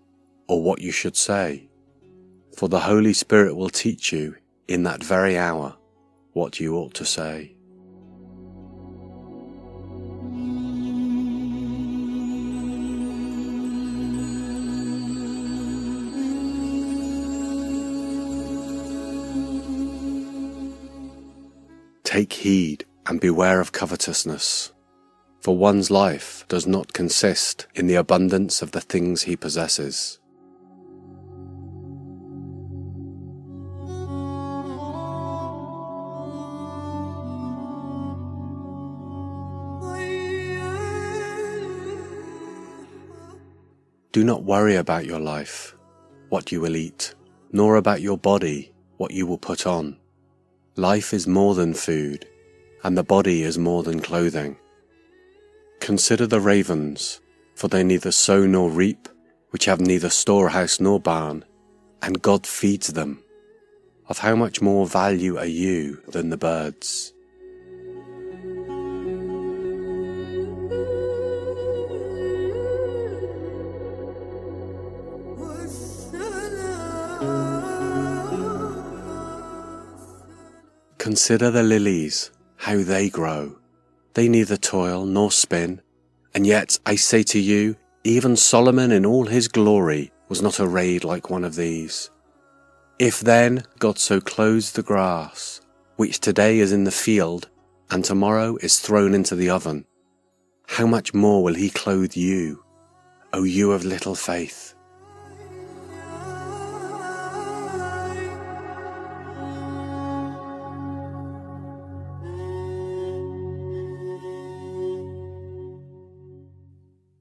or what you should say, for the Holy Spirit will teach you in that very hour what you ought to say. Take heed and beware of covetousness, for one's life does not consist in the abundance of the things he possesses. Do not worry about your life, what you will eat, nor about your body, what you will put on. Life is more than food, and the body is more than clothing. Consider the ravens, for they neither sow nor reap, which have neither storehouse nor barn, and God feeds them. Of how much more value are you than the birds? Consider the lilies, how they grow. They neither toil nor spin. And yet I say to you, even Solomon in all his glory was not arrayed like one of these. If then God so clothes the grass, which today is in the field, and tomorrow is thrown into the oven, how much more will he clothe you, O you of little faith?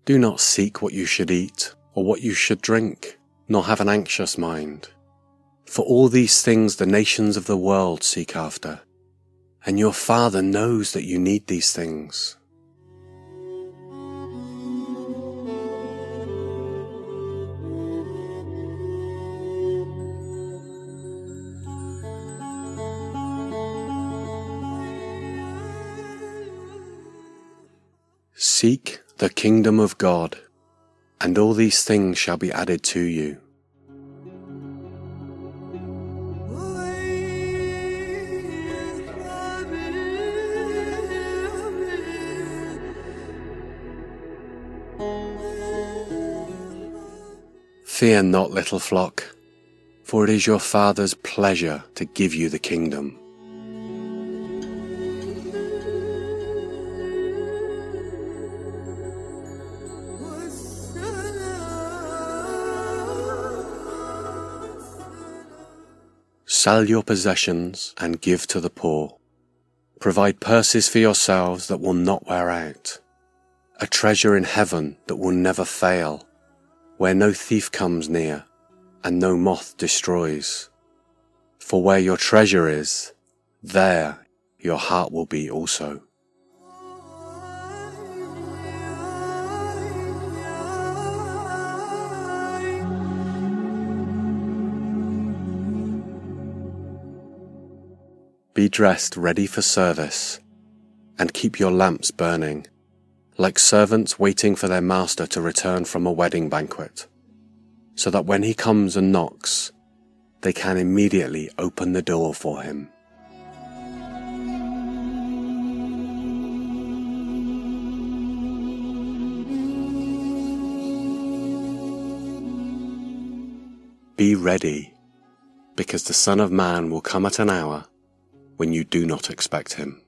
Do not seek what you should eat, or what you should drink, nor have an anxious mind. For all these things the nations of the world seek after, and your Father knows that you need these things. Seek the kingdom of God, and all these things shall be added to you. Fear not, little flock, for it is your Father's pleasure to give you the kingdom. Sell your possessions and give to the poor. Provide purses for yourselves that will not wear out, a treasure in heaven that will never fail where no thief comes near and no moth destroys. For where your treasure is, there your heart will be also. Be dressed ready for service, and keep your lamps burning like servants waiting for their master to return from a wedding banquet, so that when he comes and knocks, they can immediately open the door for him. Be ready, because the Son of Man will come at an hour when you do not expect him.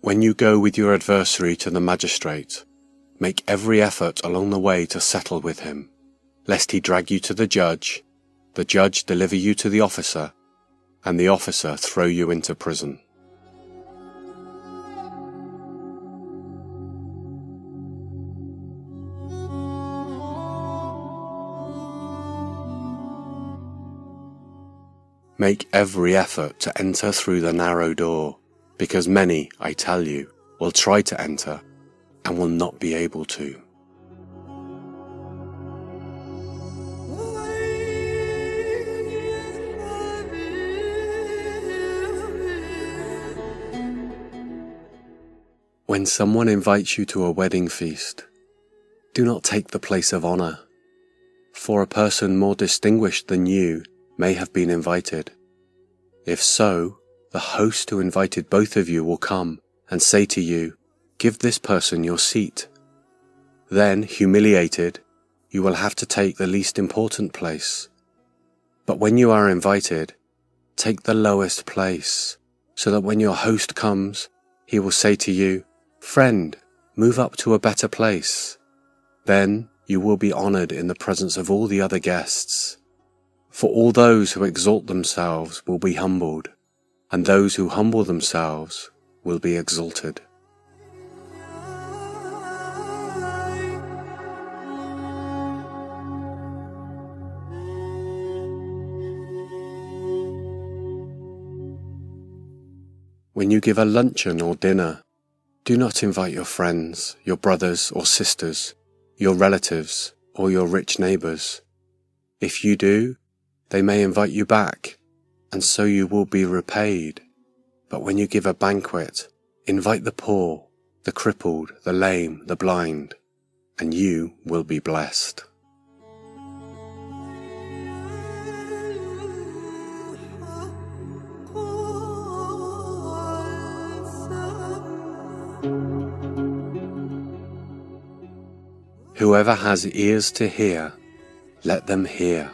When you go with your adversary to the magistrate, make every effort along the way to settle with him, lest he drag you to the judge, the judge deliver you to the officer, and the officer throw you into prison. Make every effort to enter through the narrow door because many, I tell you, will try to enter and will not be able to. When someone invites you to a wedding feast, do not take the place of honor, for a person more distinguished than you may have been invited. If so, the host who invited both of you will come and say to you, Give this person your seat. Then, humiliated, you will have to take the least important place. But when you are invited, take the lowest place, so that when your host comes, he will say to you, Friend, move up to a better place. Then you will be honored in the presence of all the other guests. For all those who exalt themselves will be humbled and those who humble themselves will be exalted. When you give a luncheon or dinner, do not invite your friends, your brothers or sisters, your relatives, or your rich neighbors. If you do, they may invite you back and so you will be repaid. But when you give a banquet, invite the poor, the crippled, the lame, the blind, and you will be blessed. Whoever has ears to hear, let them hear.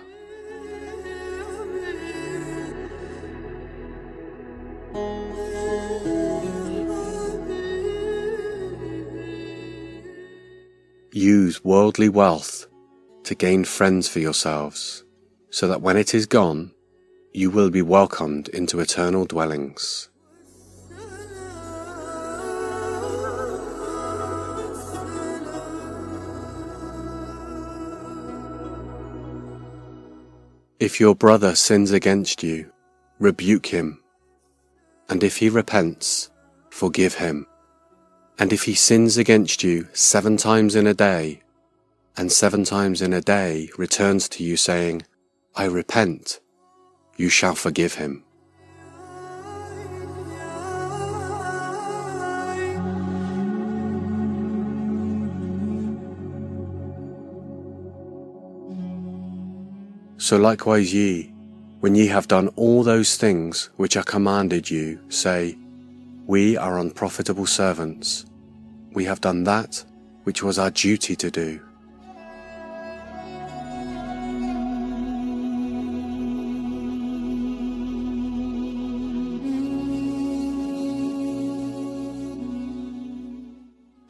Use worldly wealth to gain friends for yourselves, so that when it is gone, you will be welcomed into eternal dwellings. If your brother sins against you, rebuke him, and if he repents, forgive him. And if he sins against you seven times in a day, and seven times in a day returns to you saying, I repent, you shall forgive him. So likewise ye, when ye have done all those things which are commanded you, say, We are unprofitable servants. We have done that which was our duty to do.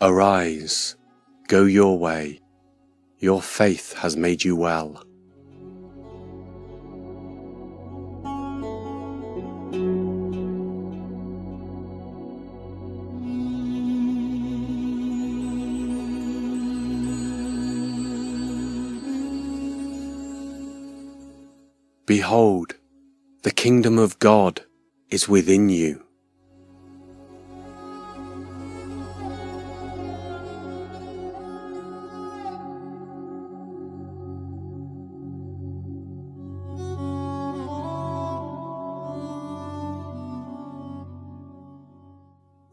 Arise, go your way, your faith has made you well. Behold, the kingdom of God is within you.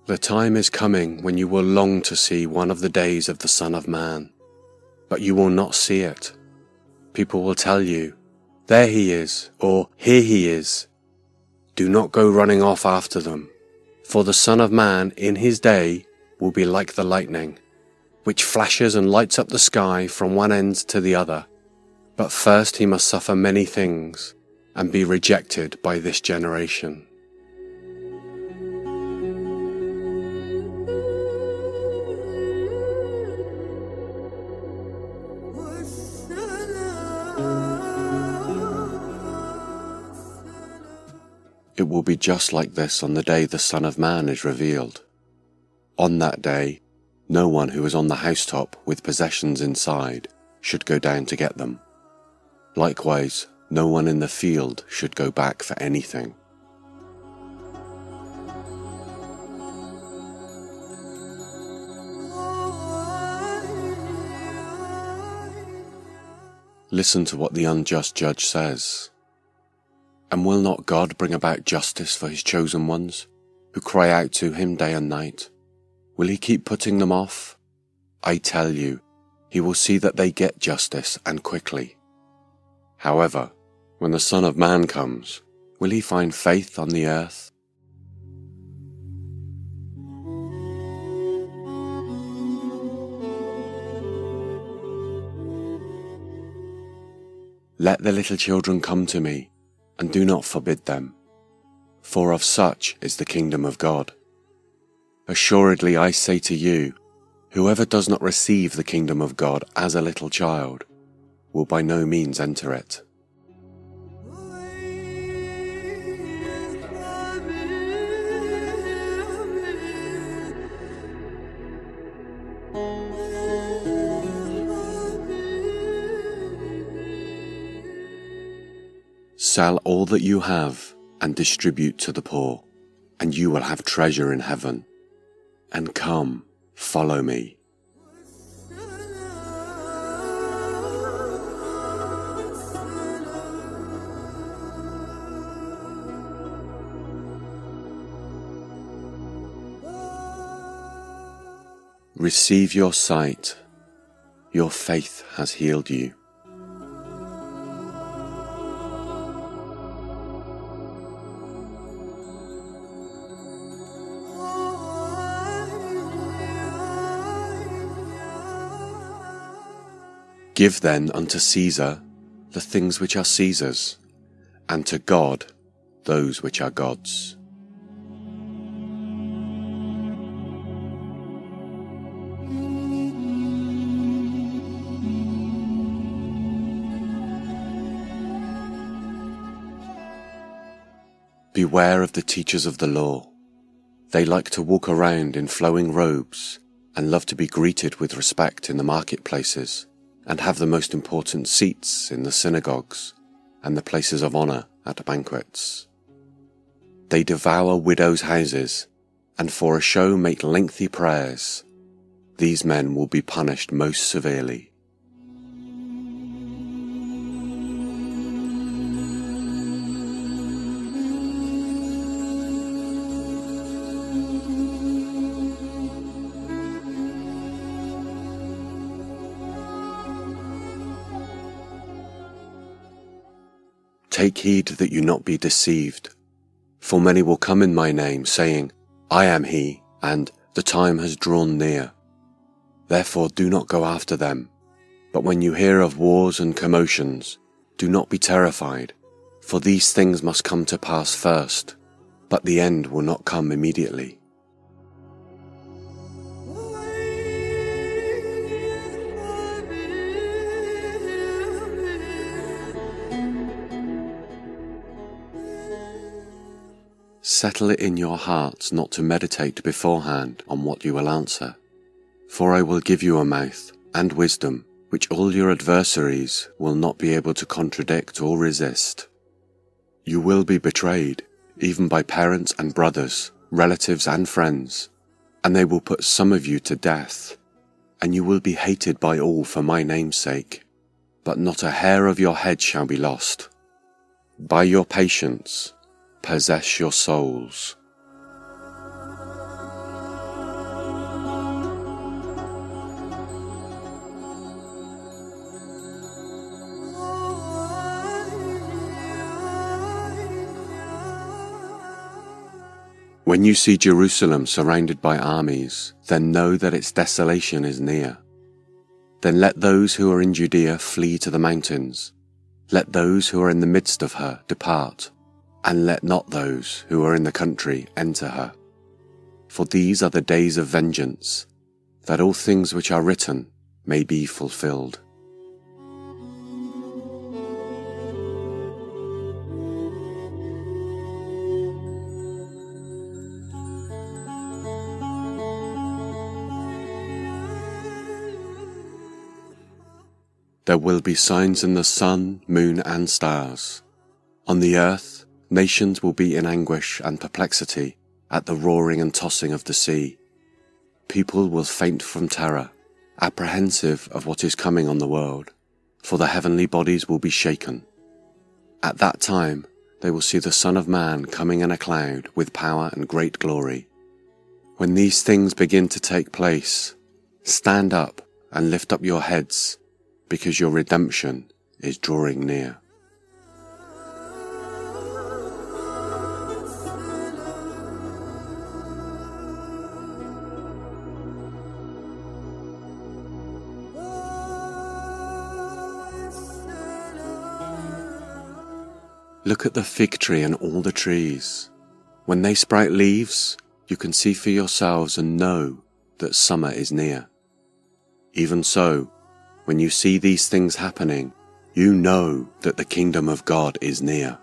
The time is coming when you will long to see one of the days of the Son of Man, but you will not see it. People will tell you, there he is, or here he is. Do not go running off after them, for the Son of Man in his day will be like the lightning, which flashes and lights up the sky from one end to the other. But first he must suffer many things and be rejected by this generation. It will be just like this on the day the Son of Man is revealed. On that day, no one who is on the housetop with possessions inside should go down to get them. Likewise, no one in the field should go back for anything. Listen to what the unjust judge says. And will not God bring about justice for his chosen ones, who cry out to him day and night? Will he keep putting them off? I tell you, he will see that they get justice and quickly. However, when the Son of Man comes, will he find faith on the earth? Let the little children come to me and do not forbid them, for of such is the kingdom of God. Assuredly I say to you, whoever does not receive the kingdom of God as a little child will by no means enter it. Sell all that you have and distribute to the poor, and you will have treasure in heaven. And come, follow me. Receive your sight. Your faith has healed you. Give then unto Caesar the things which are Caesar's, and to God those which are God's. Beware of the teachers of the law. They like to walk around in flowing robes and love to be greeted with respect in the marketplaces and have the most important seats in the synagogues and the places of honor at banquets. They devour widows' houses and for a show make lengthy prayers. These men will be punished most severely. Take heed that you not be deceived. For many will come in my name, saying, I am he, and the time has drawn near. Therefore do not go after them. But when you hear of wars and commotions, do not be terrified, for these things must come to pass first, but the end will not come immediately. Settle it in your hearts not to meditate beforehand on what you will answer. For I will give you a mouth and wisdom which all your adversaries will not be able to contradict or resist. You will be betrayed, even by parents and brothers, relatives and friends, and they will put some of you to death, and you will be hated by all for my name's sake. But not a hair of your head shall be lost. By your patience, possess your souls. When you see Jerusalem surrounded by armies, then know that its desolation is near. Then let those who are in Judea flee to the mountains. Let those who are in the midst of her depart and let not those who are in the country enter her. For these are the days of vengeance, that all things which are written may be fulfilled. There will be signs in the sun, moon, and stars. On the earth, Nations will be in anguish and perplexity at the roaring and tossing of the sea. People will faint from terror, apprehensive of what is coming on the world, for the heavenly bodies will be shaken. At that time, they will see the Son of Man coming in a cloud with power and great glory. When these things begin to take place, stand up and lift up your heads, because your redemption is drawing near. Look at the fig tree and all the trees. When they sprout leaves, you can see for yourselves and know that summer is near. Even so, when you see these things happening, you know that the kingdom of God is near.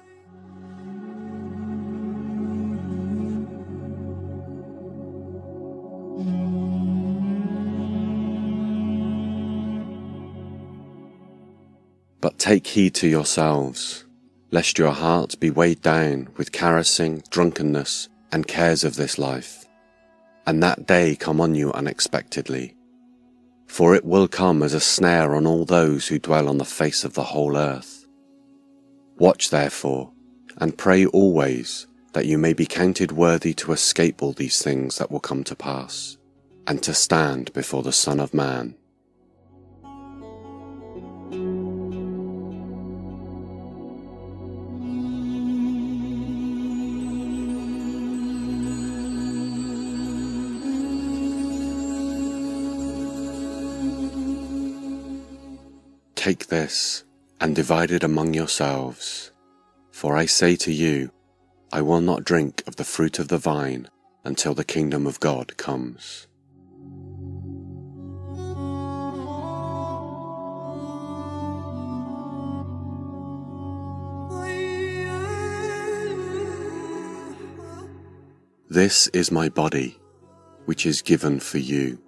But take heed to yourselves lest your heart be weighed down with carousing, drunkenness, and cares of this life, and that day come on you unexpectedly. For it will come as a snare on all those who dwell on the face of the whole earth. Watch therefore, and pray always that you may be counted worthy to escape all these things that will come to pass, and to stand before the Son of Man. Take this and divide it among yourselves. For I say to you, I will not drink of the fruit of the vine until the kingdom of God comes. This is my body, which is given for you.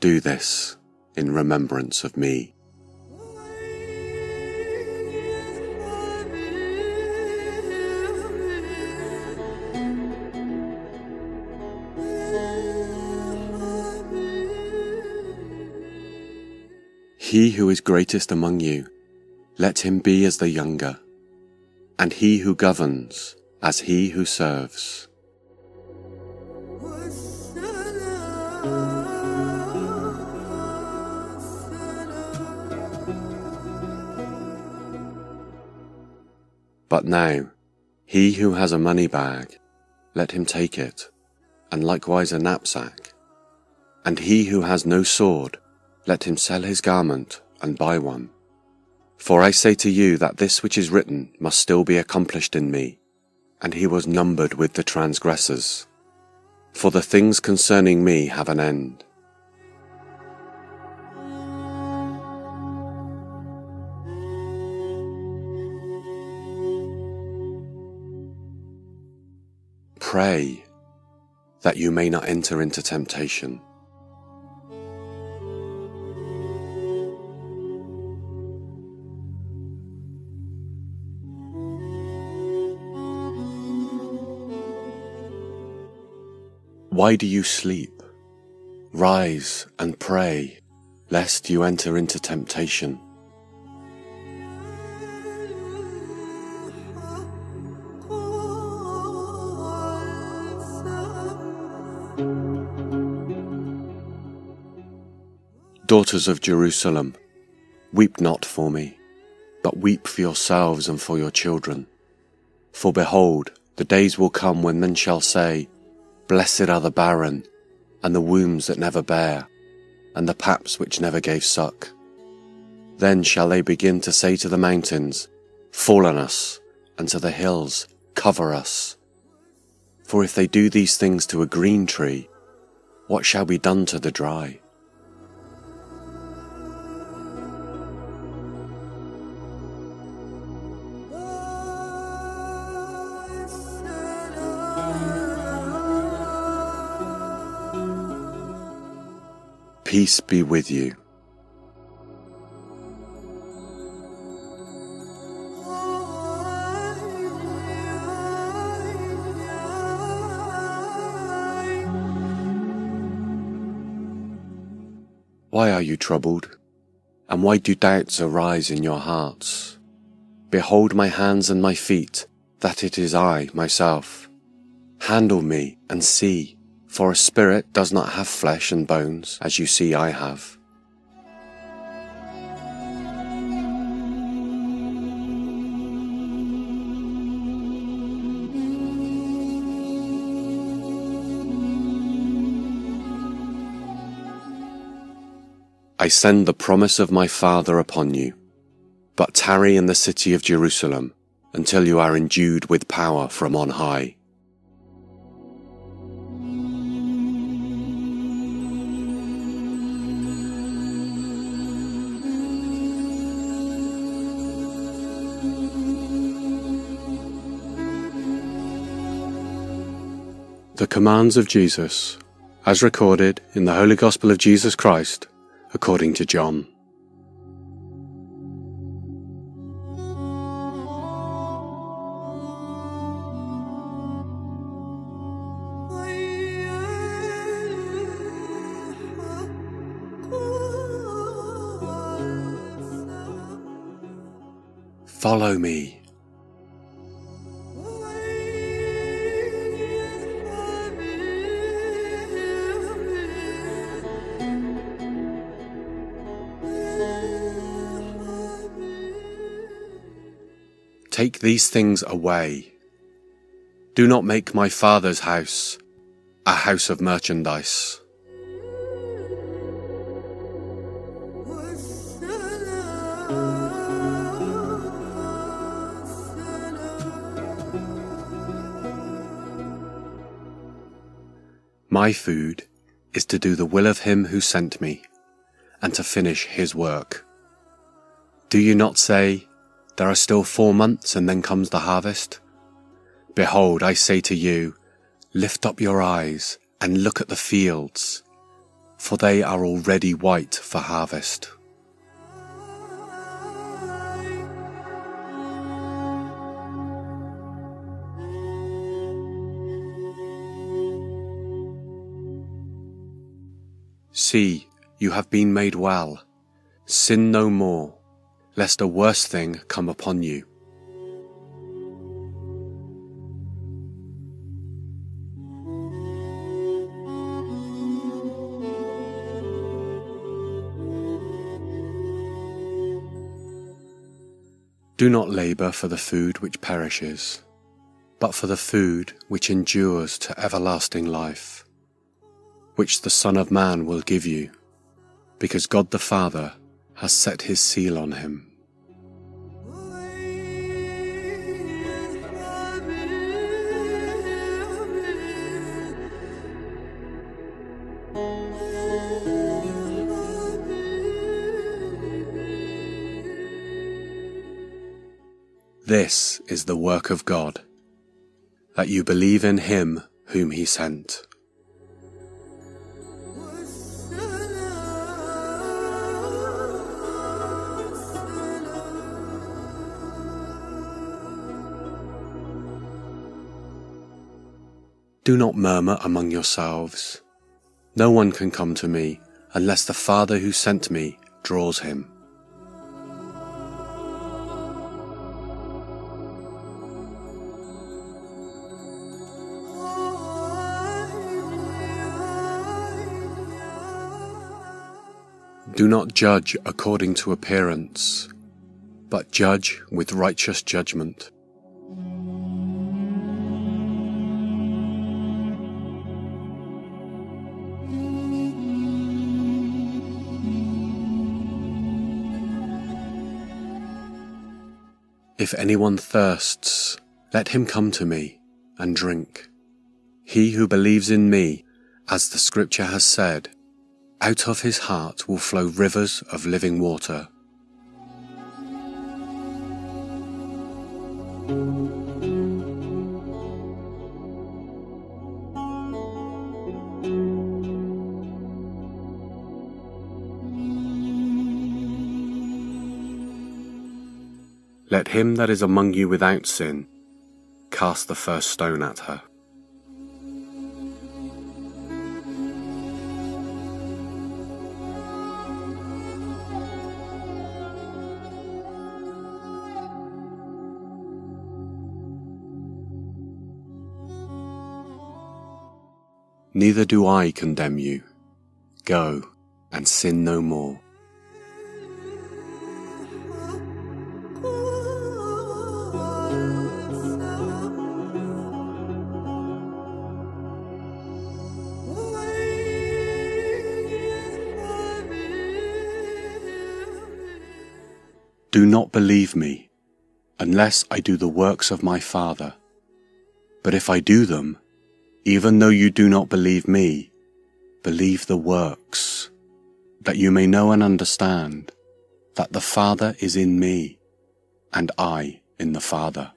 Do this in remembrance of me. He who is greatest among you, let him be as the younger, and he who governs as he who serves. But now, he who has a money bag, let him take it, and likewise a knapsack. And he who has no sword, let him sell his garment and buy one. For I say to you that this which is written must still be accomplished in me. And he was numbered with the transgressors. For the things concerning me have an end. Pray that you may not enter into temptation. Why do you sleep? Rise and pray, lest you enter into temptation. Daughters of Jerusalem, weep not for me, but weep for yourselves and for your children. For behold, the days will come when men shall say, Blessed are the barren, and the wombs that never bear, and the paps which never gave suck. Then shall they begin to say to the mountains, Fall on us, and to the hills, Cover us. For if they do these things to a green tree, what shall be done to the dry? Peace be with you. Why are you troubled? And why do doubts arise in your hearts? Behold my hands and my feet, that it is I, myself. Handle me and see. For a spirit does not have flesh and bones, as you see I have. I send the promise of my Father upon you, but tarry in the city of Jerusalem until you are endued with power from on high. The commands of Jesus, as recorded in the Holy Gospel of Jesus Christ, according to John. Follow me. Take these things away. Do not make my father's house a house of merchandise. My food is to do the will of him who sent me and to finish his work. Do you not say, there are still four months and then comes the harvest. Behold, I say to you, lift up your eyes and look at the fields, for they are already white for harvest. See, you have been made well. Sin no more lest a worse thing come upon you. Do not labour for the food which perishes, but for the food which endures to everlasting life, which the Son of Man will give you, because God the Father has set his seal on him. This is the work of God, that you believe in him whom he sent. Do not murmur among yourselves. No one can come to me unless the Father who sent me draws him. Do not judge according to appearance, but judge with righteous judgment. If anyone thirsts, let him come to me and drink. He who believes in me, as the scripture has said, out of his heart will flow rivers of living water. Let him that is among you without sin cast the first stone at her. Neither do I condemn you. Go and sin no more. Do not believe me, unless I do the works of my Father. But if I do them, even though you do not believe me, believe the works, that you may know and understand that the Father is in me, and I in the Father.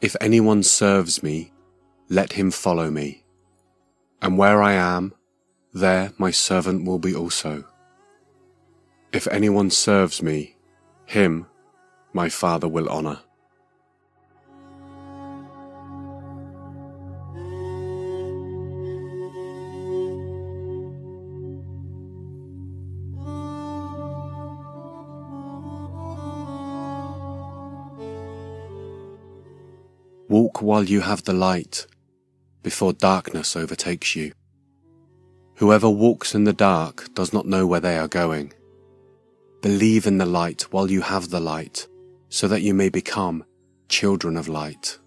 If anyone serves me, let him follow me. And where I am, there my servant will be also. If anyone serves me, him my Father will honor. Walk while you have the light, before darkness overtakes you. Whoever walks in the dark does not know where they are going. Believe in the light while you have the light, so that you may become children of light.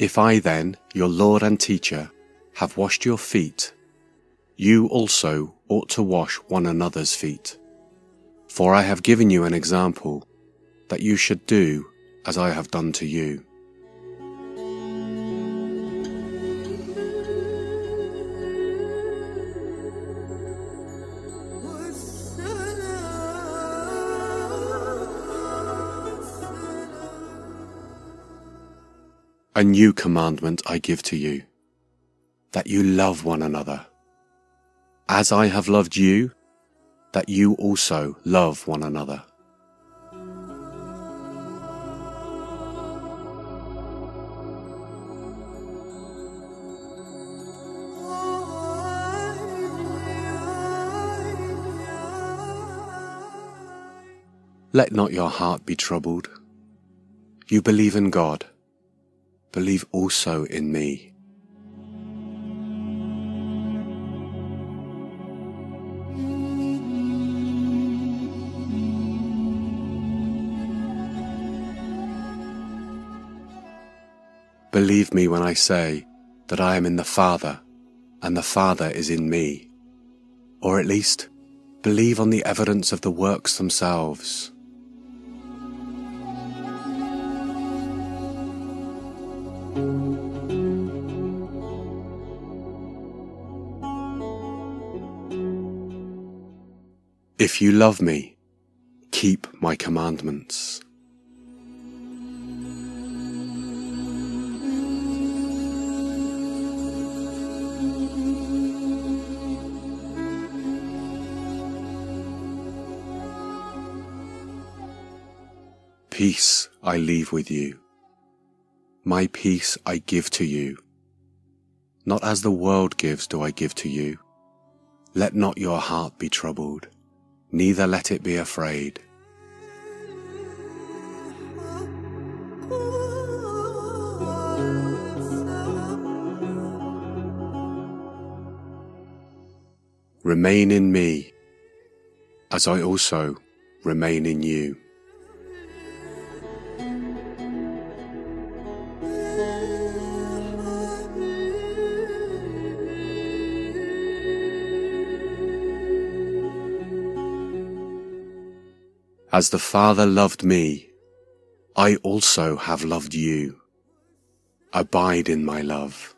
If I then, your Lord and teacher, have washed your feet, you also ought to wash one another's feet. For I have given you an example, that you should do as I have done to you. A new commandment I give to you, that you love one another. As I have loved you, that you also love one another. Let not your heart be troubled. You believe in God, believe also in me. Believe me when I say that I am in the Father and the Father is in me. Or at least, believe on the evidence of the works themselves. If you love me, keep my commandments. Peace I leave with you. My peace I give to you. Not as the world gives do I give to you. Let not your heart be troubled, neither let it be afraid. Remain in me, as I also remain in you. As the Father loved me, I also have loved you. Abide in my love.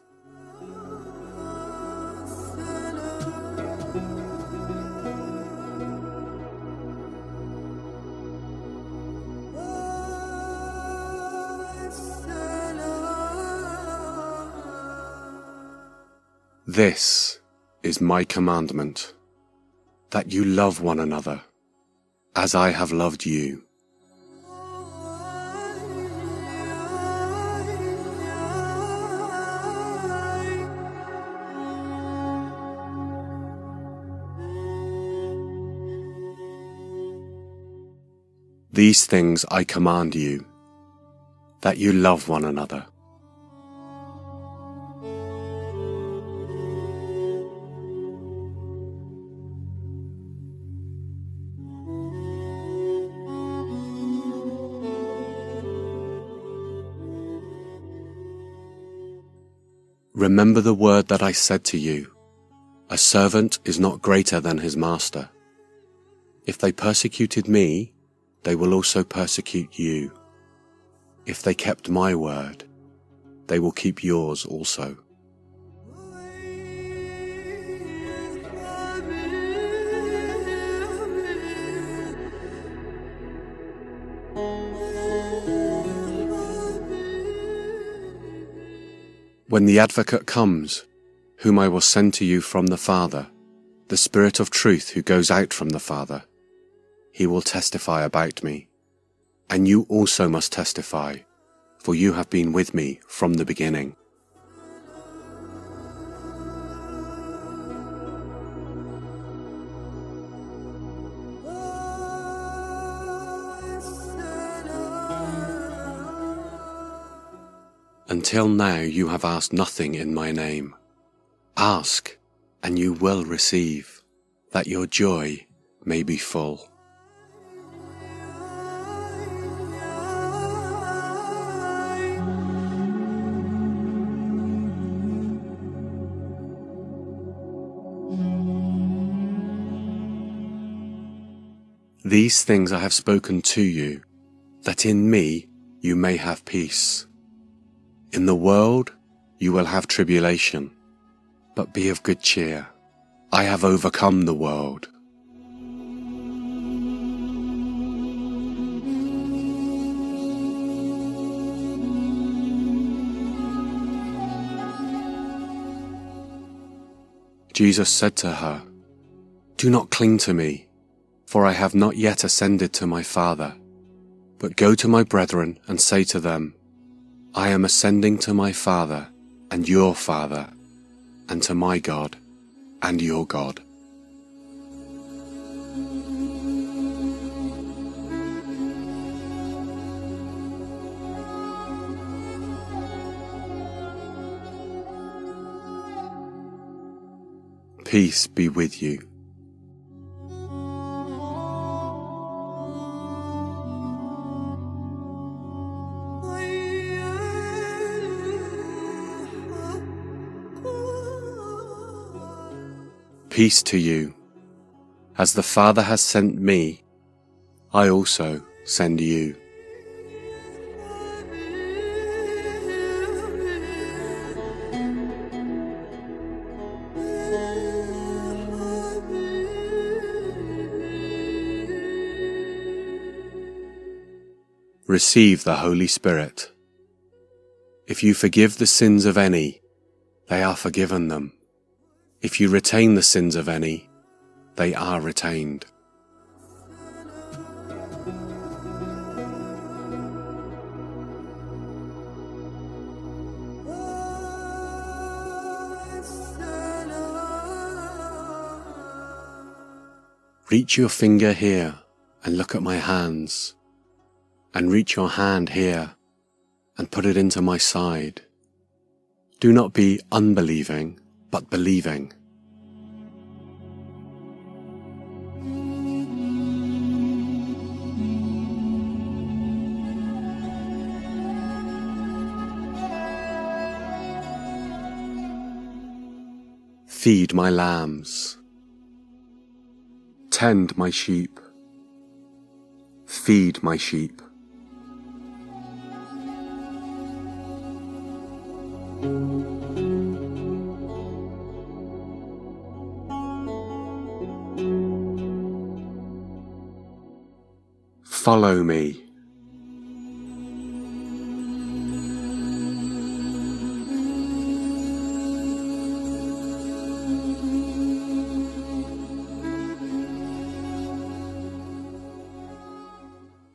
This is my commandment, that you love one another as I have loved you. These things I command you, that you love one another. Remember the word that I said to you A servant is not greater than his master. If they persecuted me, they will also persecute you. If they kept my word, they will keep yours also. When the Advocate comes, whom I will send to you from the Father, the Spirit of truth who goes out from the Father, he will testify about me. And you also must testify, for you have been with me from the beginning. Until now you have asked nothing in my name. Ask, and you will receive, that your joy may be full. These things I have spoken to you, that in me you may have peace. In the world you will have tribulation, but be of good cheer. I have overcome the world. Jesus said to her, Do not cling to me, For I have not yet ascended to my Father. But go to my brethren and say to them, I am ascending to my Father and your Father, and to my God and your God. Peace be with you. Peace to you. As the Father has sent me, I also send you. Receive the Holy Spirit. If you forgive the sins of any, they are forgiven them. If you retain the sins of any, they are retained. Reach your finger here and look at my hands, and reach your hand here and put it into my side. Do not be unbelieving but believing. Feed my lambs. Tend my sheep. Feed my sheep. Follow me.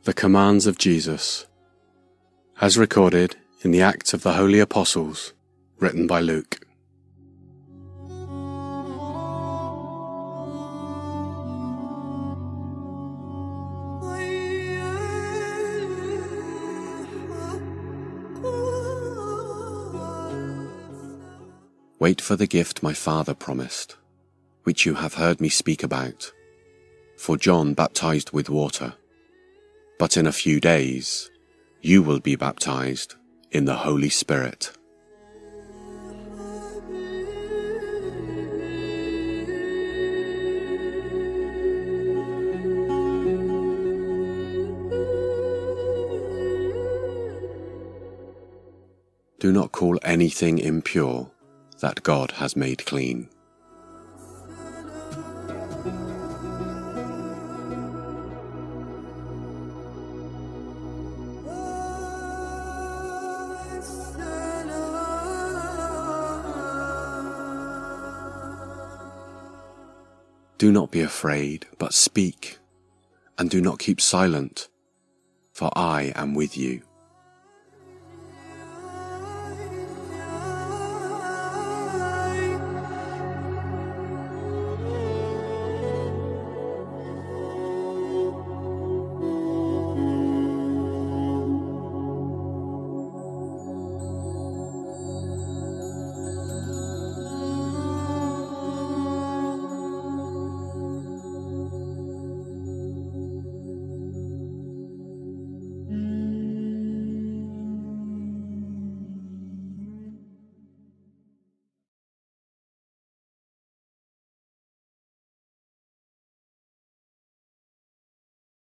The Commands of Jesus, as recorded in the Acts of the Holy Apostles, written by Luke. Wait for the gift my Father promised, which you have heard me speak about. For John baptized with water, but in a few days you will be baptized in the Holy Spirit. Do not call anything impure that God has made clean. Do not be afraid, but speak, and do not keep silent, for I am with you.